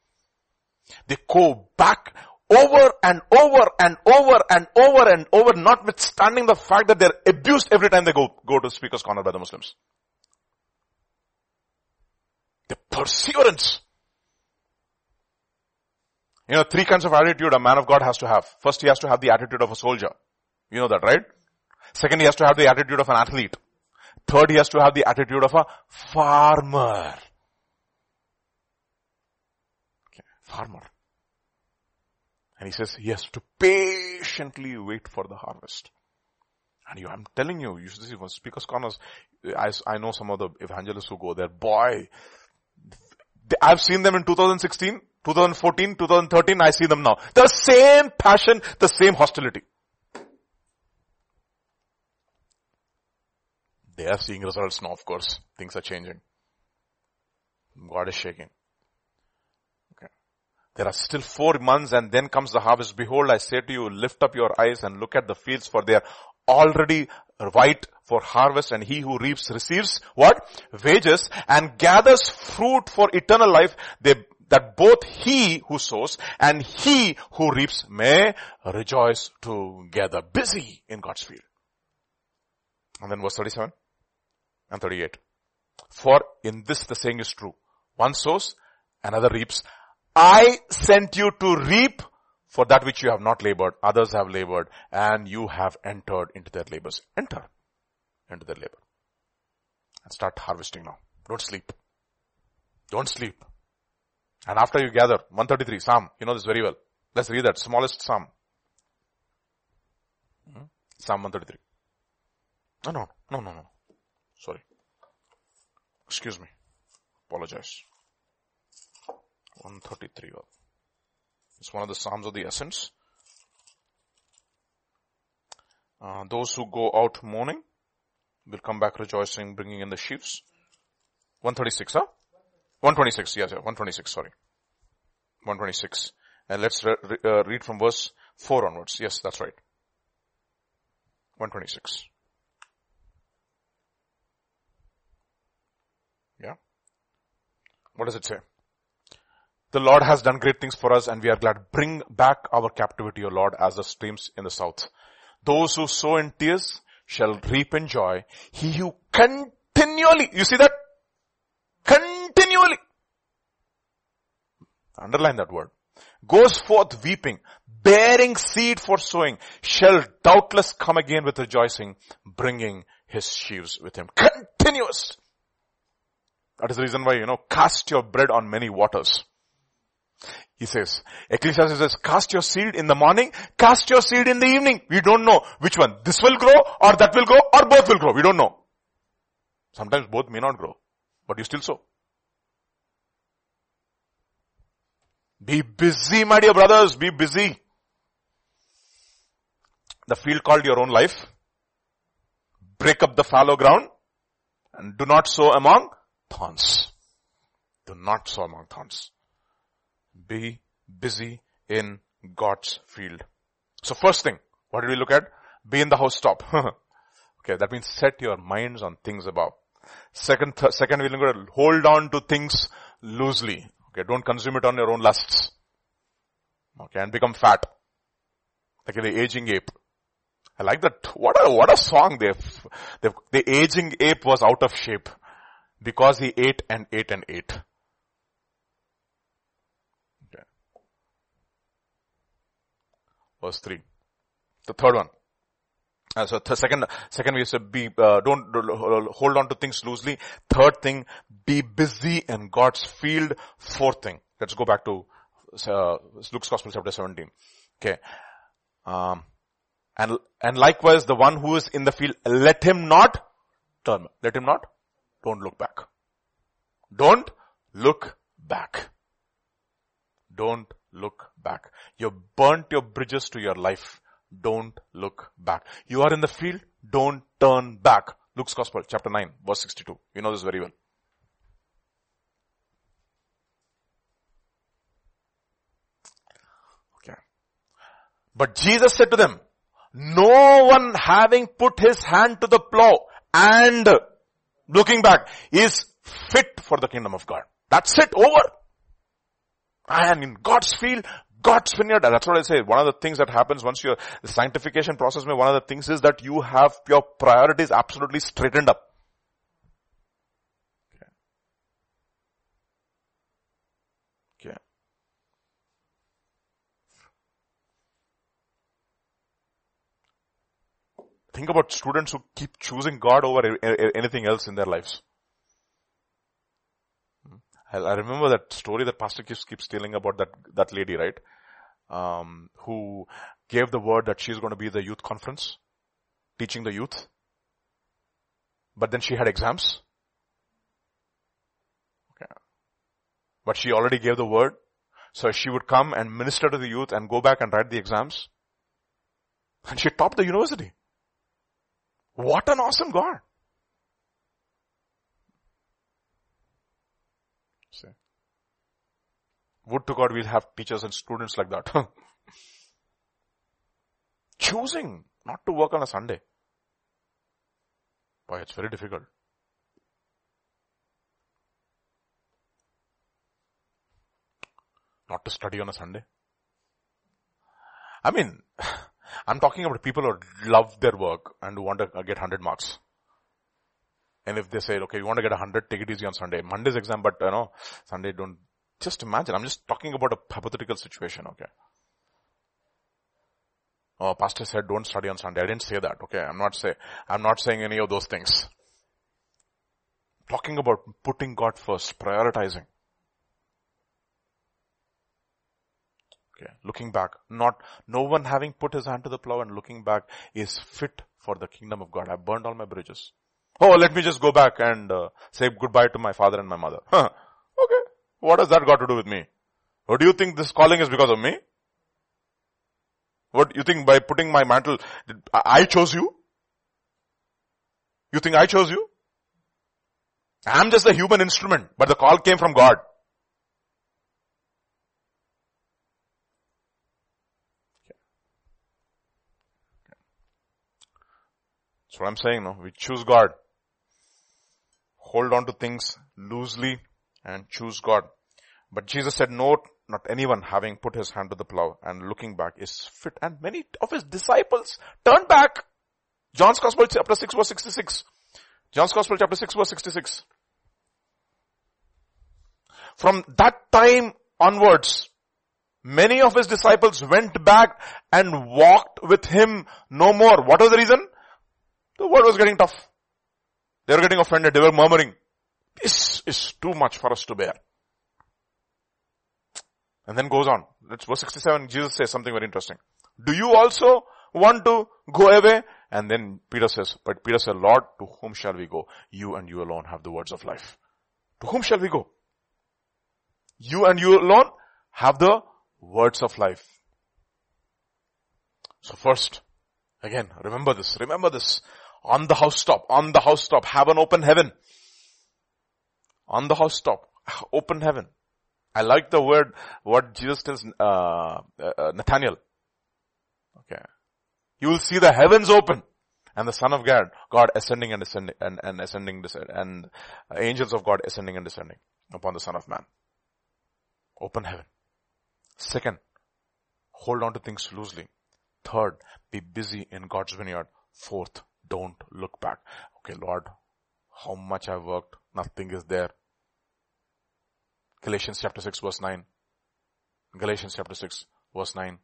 They go back over and over and over and over and over, notwithstanding the fact that they're abused every time they go, go to speaker's corner by the Muslims. The perseverance. You know, three kinds of attitude a man of God has to have. First, he has to have the attitude of a soldier. You know that, right? Second, he has to have the attitude of an athlete. Third, he has to have the attitude of a farmer. Okay, farmer. And he says he has to patiently wait for the harvest. And you, I'm telling you, you should see from Speaker's Corners, I, I know some of the evangelists who go there, boy, I've seen them in 2016, 2014, 2013, I see them now. The same passion, the same hostility. They are seeing results now, of course. Things are changing. God is shaking. Okay. There are still four months and then comes the harvest. Behold, I say to you, lift up your eyes and look at the fields for they are already white for harvest and he who reaps receives what? Wages and gathers fruit for eternal life. They, that both he who sows and he who reaps may rejoice together. Busy in God's field. And then verse 37 and 38. For in this the saying is true. One sows, another reaps. I sent you to reap for that which you have not labored, others have labored, and you have entered into their labors. Enter into their labor. And start harvesting now. Don't sleep. Don't sleep. And after you gather, 133, Psalm, you know this very well. Let's read that, smallest Psalm. Hmm? Psalm 133. No, no, no, no, no. Sorry. Excuse me. Apologize. 133. It's one of the Psalms of the Ascents. Uh, those who go out mourning will come back rejoicing, bringing in the sheaves. 136, huh? 126, yes, 126, sorry. 126. And let's re- uh, read from verse 4 onwards. Yes, that's right. 126. Yeah. What does it say? The Lord has done great things for us and we are glad. Bring back our captivity, O Lord, as the streams in the south. Those who sow in tears shall reap in joy. He who continually, you see that? Continually. Underline that word. Goes forth weeping, bearing seed for sowing, shall doubtless come again with rejoicing, bringing his sheaves with him. Continuous. That is the reason why, you know, cast your bread on many waters. He says, Ecclesiastes says, cast your seed in the morning, cast your seed in the evening. We don't know which one. This will grow or that will grow or both will grow. We don't know. Sometimes both may not grow, but you still sow. Be busy, my dear brothers, be busy. The field called your own life. Break up the fallow ground and do not sow among thorns. Do not sow among thorns. Be busy in God's field. So first thing, what did we look at? Be in the house top. okay, that means set your minds on things above. Second, th- second we're going to hold on to things loosely. Okay, don't consume it on your own lusts. Okay, and become fat. Like the aging ape. I like that. What a, what a song they the, the aging ape was out of shape because he ate and ate and ate. Okay. Verse 3. The third one. Uh, so second, second we said be, uh, don't hold on to things loosely. Third thing, be busy in God's field. Fourth thing, let's go back to uh, Luke's Gospel chapter 17. Okay. Um, and, and likewise the one who is in the field, let him not turn. Let him not. Don't look back. Don't look back. Don't look back. You've burnt your bridges to your life. Don't look back. You are in the field. Don't turn back. Luke's Gospel, chapter 9, verse 62. You know this very well. Okay. But Jesus said to them, no one having put his hand to the plow and looking back is fit for the kingdom of God. That's it, over. And in God's field, God's vineyard. That's what I say. One of the things that happens once you're, the sanctification process, may, one of the things is that you have your priorities absolutely straightened up. Okay. okay. Think about students who keep choosing God over anything else in their lives. I remember that story that Pastor keeps, keeps telling about that, that lady, right? Um, who gave the word that she's going to be the youth conference, teaching the youth. But then she had exams. Okay. But she already gave the word. So she would come and minister to the youth and go back and write the exams. And she topped the university. What an awesome God. See. Would to God we'll have teachers and students like that. Choosing not to work on a Sunday. Boy, it's very difficult. Not to study on a Sunday. I mean, I'm talking about people who love their work and want to get 100 marks. And if they say, okay, you want to get a hundred, take it easy on Sunday. Monday's exam, but you know, Sunday don't, just imagine. I'm just talking about a hypothetical situation, okay? Oh, pastor said don't study on Sunday. I didn't say that, okay? I'm not say, I'm not saying any of those things. Talking about putting God first, prioritizing. Okay, looking back, not, no one having put his hand to the plow and looking back is fit for the kingdom of God. I burned all my bridges. Oh, let me just go back and uh, say goodbye to my father and my mother. Huh. Okay. What has that got to do with me? Or do you think this calling is because of me? What you think by putting my mantle, I chose you? You think I chose you? I'm just a human instrument, but the call came from God. That's what I'm saying, no? We choose God hold on to things loosely and choose God. But Jesus said, no, not anyone having put his hand to the plow and looking back is fit. And many of his disciples turned back. John's Gospel chapter 6 verse 66. John's Gospel chapter 6 verse 66. From that time onwards, many of his disciples went back and walked with him no more. What was the reason? The word was getting tough. They were getting offended. They were murmuring. This is too much for us to bear. And then goes on. Let's verse 67. Jesus says something very interesting. Do you also want to go away? And then Peter says, but Peter said, Lord, to whom shall we go? You and you alone have the words of life. To whom shall we go? You and you alone have the words of life. So first, again, remember this, remember this. On the housetop, on the housetop, have an open heaven. On the housetop, open heaven. I like the word, what Jesus tells, uh, uh, uh, Nathaniel. Okay. You will see the heavens open and the son of God, God ascending and ascending and, and ascending and angels of God ascending and descending upon the son of man. Open heaven. Second, hold on to things loosely. Third, be busy in God's vineyard. Fourth, don't look back. Okay, Lord, how much I've worked, nothing is there. Galatians chapter 6 verse 9. Galatians chapter 6 verse 9.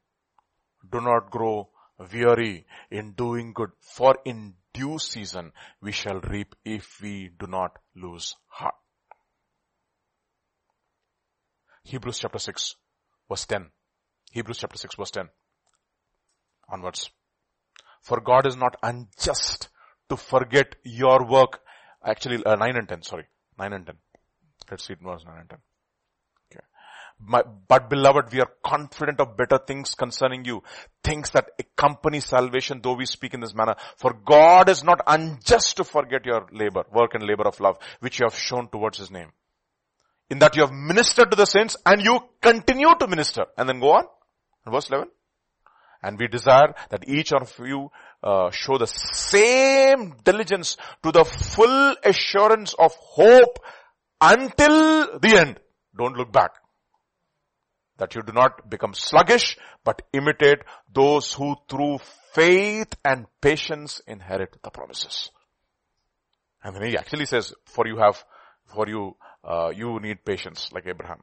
Do not grow weary in doing good, for in due season we shall reap if we do not lose heart. Hebrews chapter 6 verse 10. Hebrews chapter 6 verse 10. Onwards. For God is not unjust to forget your work. Actually, uh, 9 and 10, sorry. 9 and 10. Let's read verse 9 and 10. My, but beloved, we are confident of better things concerning you. Things that accompany salvation, though we speak in this manner. For God is not unjust to forget your labor, work and labor of love, which you have shown towards His name. In that you have ministered to the saints and you continue to minister. And then go on. Verse 11. And we desire that each of you uh, show the same diligence to the full assurance of hope until the end. Don't look back. That you do not become sluggish, but imitate those who through faith and patience inherit the promises. And then he actually says, for you have, for you, uh, you need patience like Abraham.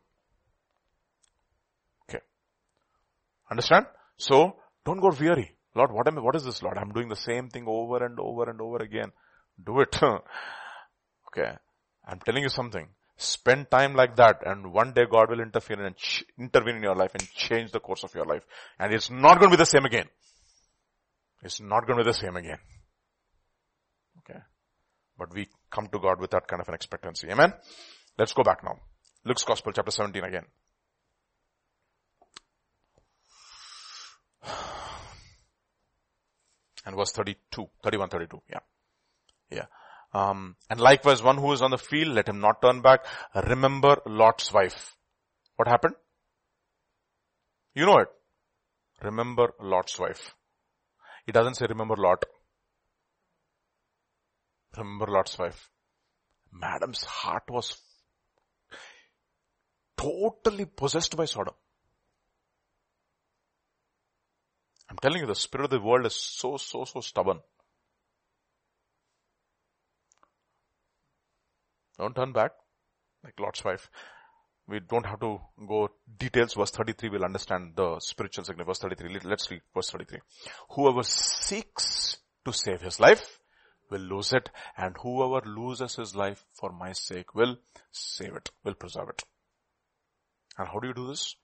Okay. Understand? So, don't go weary. Lord, what am I, what is this Lord? I'm doing the same thing over and over and over again. Do it. okay. I'm telling you something. Spend time like that and one day God will interfere and ch- intervene in your life and change the course of your life. And it's not going to be the same again. It's not going to be the same again. Okay. But we come to God with that kind of an expectancy. Amen. Let's go back now. Luke's Gospel chapter 17 again. And verse 32, 31, 32. Yeah. Yeah. Um, and likewise, one who is on the field, let him not turn back. Remember Lot's wife. What happened? You know it. Remember Lot's wife. It doesn't say remember Lot. Remember Lot's wife. Madam's heart was totally possessed by Sodom. I'm telling you, the spirit of the world is so, so, so stubborn. Don't turn back, like Lot's wife. We don't have to go details. Verse 33 will understand the spiritual significance. Verse 33. Let's read verse 33. Whoever seeks to save his life will lose it and whoever loses his life for my sake will save it, will preserve it. And how do you do this?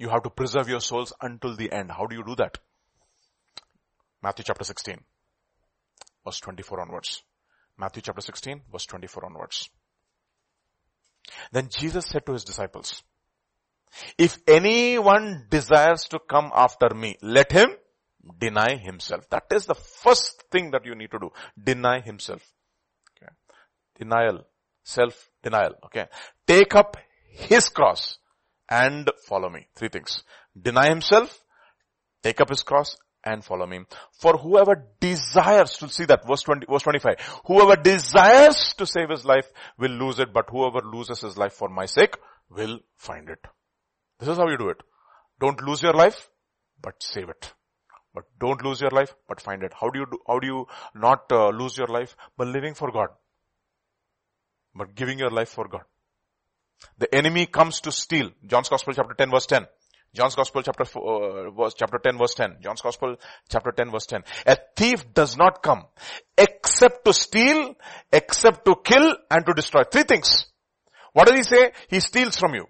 You have to preserve your souls until the end. How do you do that? Matthew chapter 16, verse 24 onwards. Matthew chapter 16 verse 24 onwards. Then Jesus said to his disciples, if anyone desires to come after me, let him deny himself. That is the first thing that you need to do. Deny himself. Okay. Denial. Self-denial. Okay. Take up his cross and follow me. Three things. Deny himself, take up his cross and follow me. For whoever desires to see that, verse 20, verse 25, whoever desires to save his life will lose it, but whoever loses his life for my sake will find it. This is how you do it. Don't lose your life, but save it. But don't lose your life, but find it. How do you do, how do you not uh, lose your life? By living for God. But giving your life for God. The enemy comes to steal. John's Gospel chapter 10 verse 10. John's Gospel chapter, uh, verse, chapter 10 verse 10. John's Gospel chapter 10 verse 10. A thief does not come except to steal, except to kill and to destroy. Three things. What does he say? He steals from you.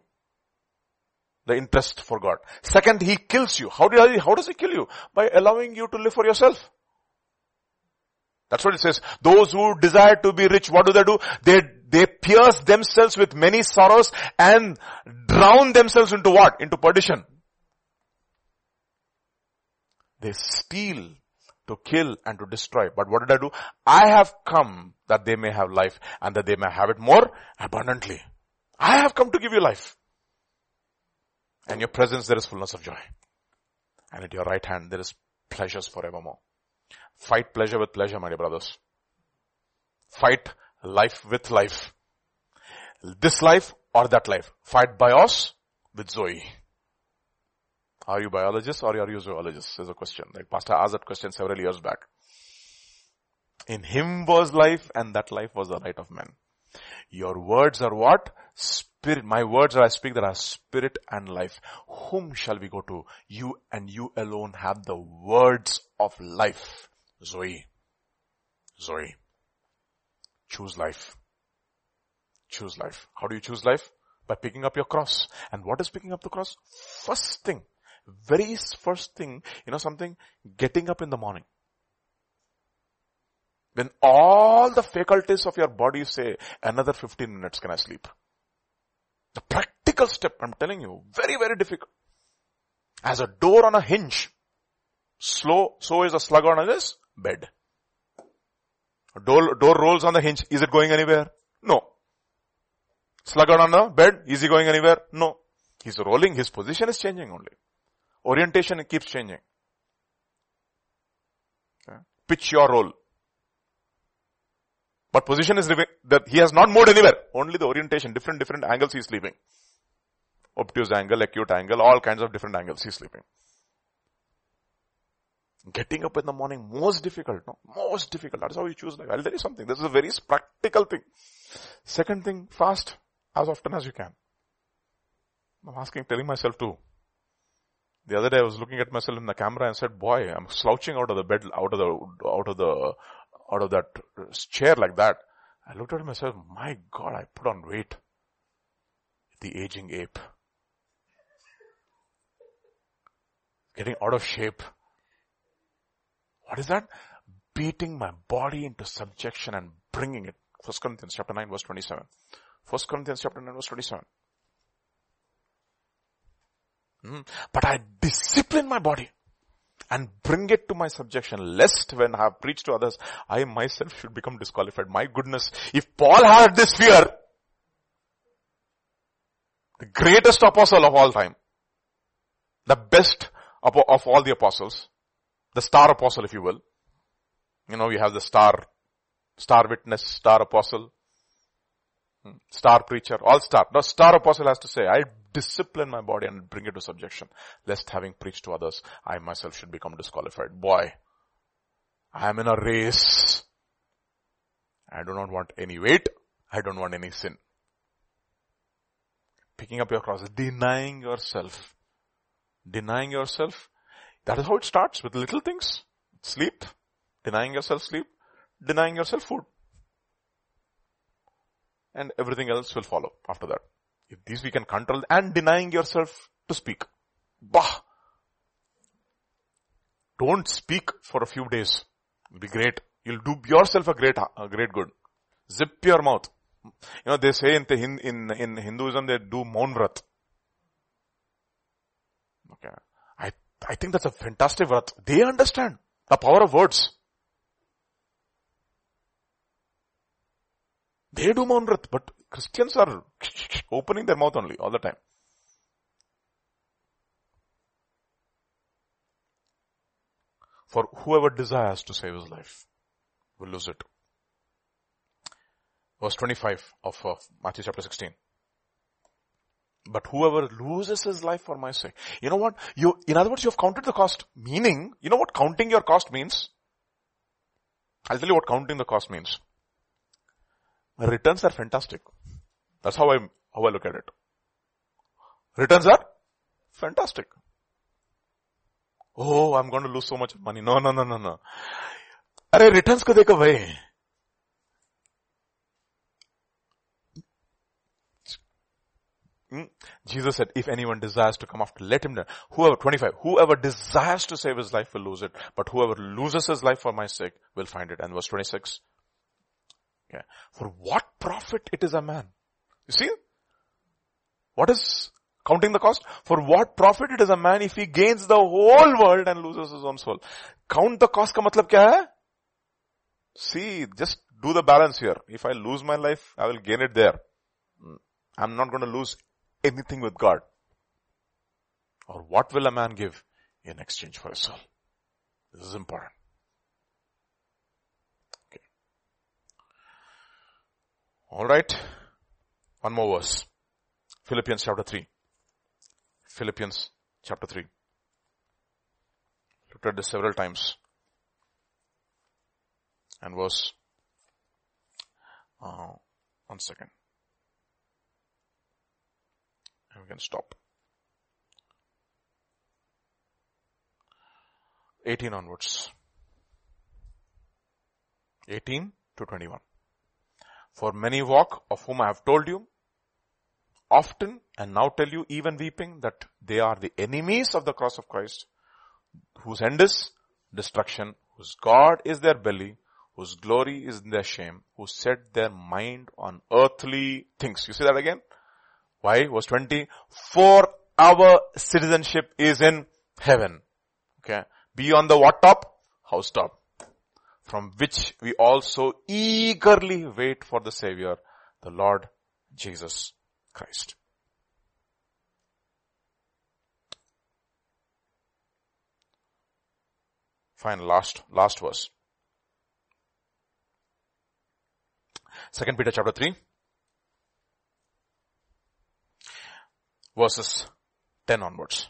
The interest for God. Second, he kills you. How, how does he kill you? By allowing you to live for yourself. That's what it says. Those who desire to be rich, what do they do? They, they pierce themselves with many sorrows and drown themselves into what? Into perdition. They steal to kill and to destroy. But what did I do? I have come that they may have life and that they may have it more abundantly. I have come to give you life. And your presence there is fullness of joy. And at your right hand there is pleasures forevermore. Fight pleasure with pleasure, my dear brothers. Fight life with life. This life or that life. Fight bios with Zoe. Are you biologists or are you zoologists? Is a question. Like Pastor asked that question several years back. In him was life and that life was the light of men. Your words are what? Spirit. My words are I speak that are spirit and life. Whom shall we go to? You and you alone have the words of life. Zoe. Zoe. Choose life. Choose life. How do you choose life? By picking up your cross. And what is picking up the cross? First thing. Very first thing, you know something? Getting up in the morning. When all the faculties of your body say, another 15 minutes can I sleep? The practical step, I'm telling you, very, very difficult. As a door on a hinge, slow, so is a slug on this bed. A door, door rolls on the hinge. Is it going anywhere? No. Sluggard on the bed. Is he going anywhere? No. He's rolling. His position is changing only. Orientation keeps changing. Okay. Pitch your role. But position is that he has not moved anywhere. Only the orientation, different, different angles he's sleeping. Obtuse angle, acute angle, all kinds of different angles he's sleeping. Getting up in the morning, most difficult, no? Most difficult. That's how you choose life. I'll tell you something. This is a very practical thing. Second thing, fast as often as you can. I'm asking, telling myself too. The other day I was looking at myself in the camera and said, boy, I'm slouching out of the bed, out of the, out of the, out of that uh, chair like that. I looked at myself, my God, I put on weight. The aging ape. Getting out of shape. What is that? Beating my body into subjection and bringing it. 1 Corinthians chapter 9 verse 27. 1 Corinthians chapter 9 verse 27. Mm. But I discipline my body and bring it to my subjection lest when I have preached to others, I myself should become disqualified. My goodness, if Paul had this fear, the greatest apostle of all time, the best of, of all the apostles, the star apostle if you will, you know, we have the star, star witness, star apostle, hmm, star preacher, all star. The star apostle has to say, I discipline my body and bring it to subjection, lest having preached to others, I myself should become disqualified. Boy, I am in a race. I do not want any weight. I don't want any sin. Picking up your cross, denying yourself. Denying yourself. That is how it starts with little things. Sleep. Denying yourself sleep. Denying yourself food. And everything else will follow after that. If these we can control and denying yourself to speak. Bah! Don't speak for a few days. It'll be great. You'll do yourself a great, a great good. Zip your mouth. You know, they say in, the, in, in Hinduism they do Maun. Okay. I, think that's a fantastic word. They understand the power of words. They do Maun Vrat, but Christians are opening their mouth only all the time. For whoever desires to save his life will lose it. Verse 25 of Matthew chapter 16. But whoever loses his life for my sake. You know what? You, in other words, you have counted the cost. Meaning, you know what counting your cost means? I'll tell you what counting the cost means. My returns are fantastic. That's how I, how I look at it. Returns are fantastic. Oh, I'm going to lose so much money. No, no, no, no, no. अरे returns को देखो भाई Hmm? Jesus said, if anyone desires to come after, let him know. Whoever, 25, whoever desires to save his life will lose it, but whoever loses his life for my sake will find it. And verse 26. Yeah. For what profit it is a man? You see? What is counting the cost? For what profit it is a man if he gains the whole world and loses his own soul? Count the cost ka matlab kya hai? See, just do the balance here. If I lose my life, I will gain it there. Hmm. I'm not going to lose anything with God. Or what will a man give in exchange for his soul? This is important. Okay. Alright. One more verse. Philippians chapter 3. Philippians chapter 3. Looked at this several times. And verse, uh, one second. And we can stop. 18 onwards. 18 to 21. For many walk, of whom I have told you, often and now tell you even weeping that they are the enemies of the cross of Christ, whose end is destruction, whose God is their belly, whose glory is their shame, who set their mind on earthly things. You see that again? Why? Verse 20. For our citizenship is in heaven. Okay. Be on the what top? House top. From which we also eagerly wait for the Savior, the Lord Jesus Christ. Fine, last, last verse. Second Peter chapter 3. Verses 10 onwards.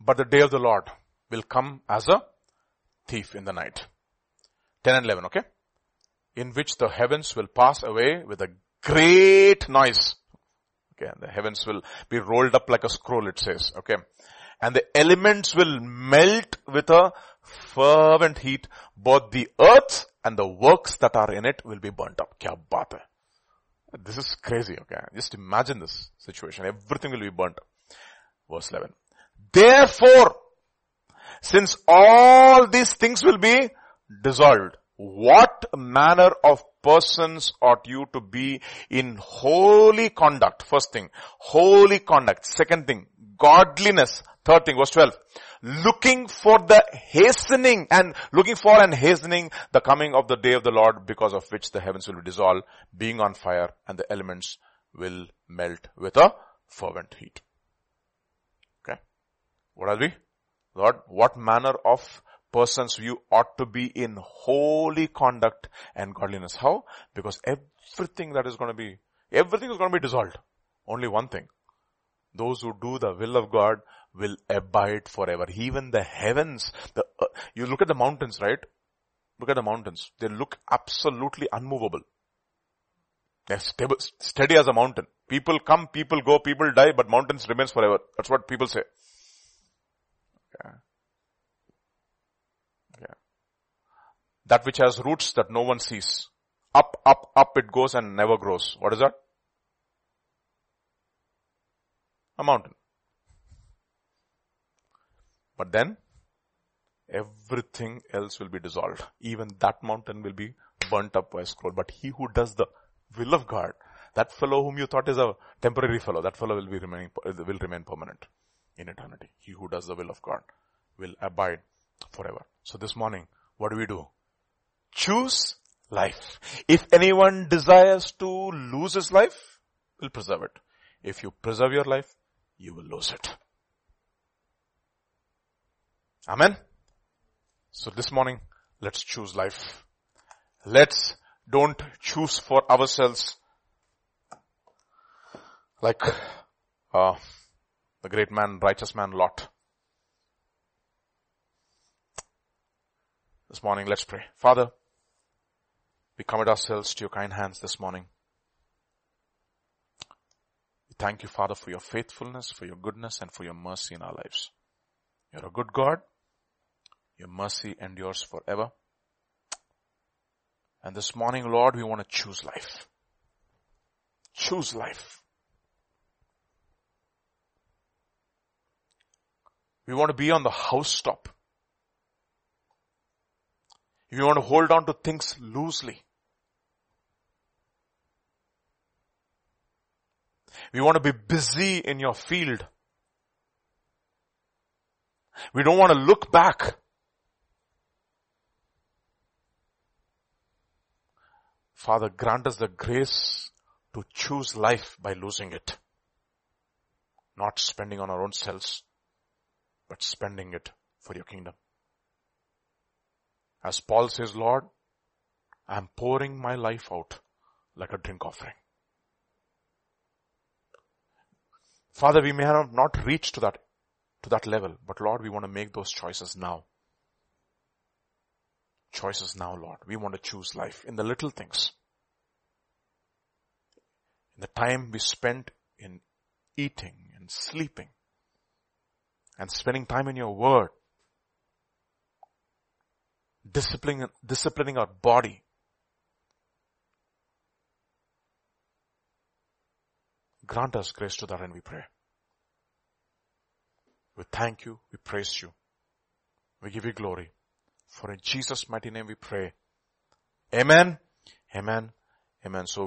But the day of the Lord will come as a thief in the night. 10 and 11, okay? In which the heavens will pass away with a great noise. Okay, and the heavens will be rolled up like a scroll, it says, okay? And the elements will melt with a fervent heat. Both the earth and the works that are in it will be burnt up. Kya baat hai? This is crazy, okay? Just imagine this situation. Everything will be burnt. Verse 11. Therefore, since all these things will be dissolved, what manner of persons ought you to be in holy conduct? First thing, holy conduct. Second thing, godliness. Third thing, verse 12. Looking for the hastening and looking for and hastening the coming of the day of the Lord because of which the heavens will be dissolved, being on fire and the elements will melt with a fervent heat. Okay. What are we? Lord, what manner of persons you ought to be in holy conduct and godliness. How? Because everything that is going to be, everything is going to be dissolved. Only one thing. Those who do the will of God will abide forever. Even the heavens, the, uh, you look at the mountains, right? Look at the mountains. They look absolutely unmovable. They're stable, steady as a mountain. People come, people go, people die, but mountains remains forever. That's what people say. Okay. Yeah. That which has roots that no one sees. Up, up, up it goes and never grows. What is that? A mountain. But then, everything else will be dissolved. Even that mountain will be burnt up by a scroll. But he who does the will of God, that fellow whom you thought is a temporary fellow, that fellow will be remaining, will remain permanent in eternity. He who does the will of God will abide forever. So this morning, what do we do? Choose life. If anyone desires to lose his life, will preserve it. If you preserve your life, you will lose it. Amen. So this morning, let's choose life. Let's don't choose for ourselves like uh, the great man, righteous man Lot. This morning, let's pray. Father, we commit ourselves to your kind hands this morning. We thank you, Father, for your faithfulness, for your goodness, and for your mercy in our lives. You're a good God. Your mercy endures forever. And this morning, Lord, we want to choose life. Choose life. We want to be on the housetop. You want to hold on to things loosely, we want to be busy in your field. We don't want to look back. Father, grant us the grace to choose life by losing it. Not spending on our own selves, but spending it for your kingdom. As Paul says, Lord, I am pouring my life out like a drink offering. Father, we may have not reached to that, to that level, but Lord, we want to make those choices now. Choices now, Lord. We want to choose life in the little things. In the time we spent in eating and sleeping and spending time in your word disciplining, disciplining our body. Grant us grace to that and we pray. We thank you. We praise you. We give you glory. For in Jesus' mighty name we pray. Amen. Amen. Amen. So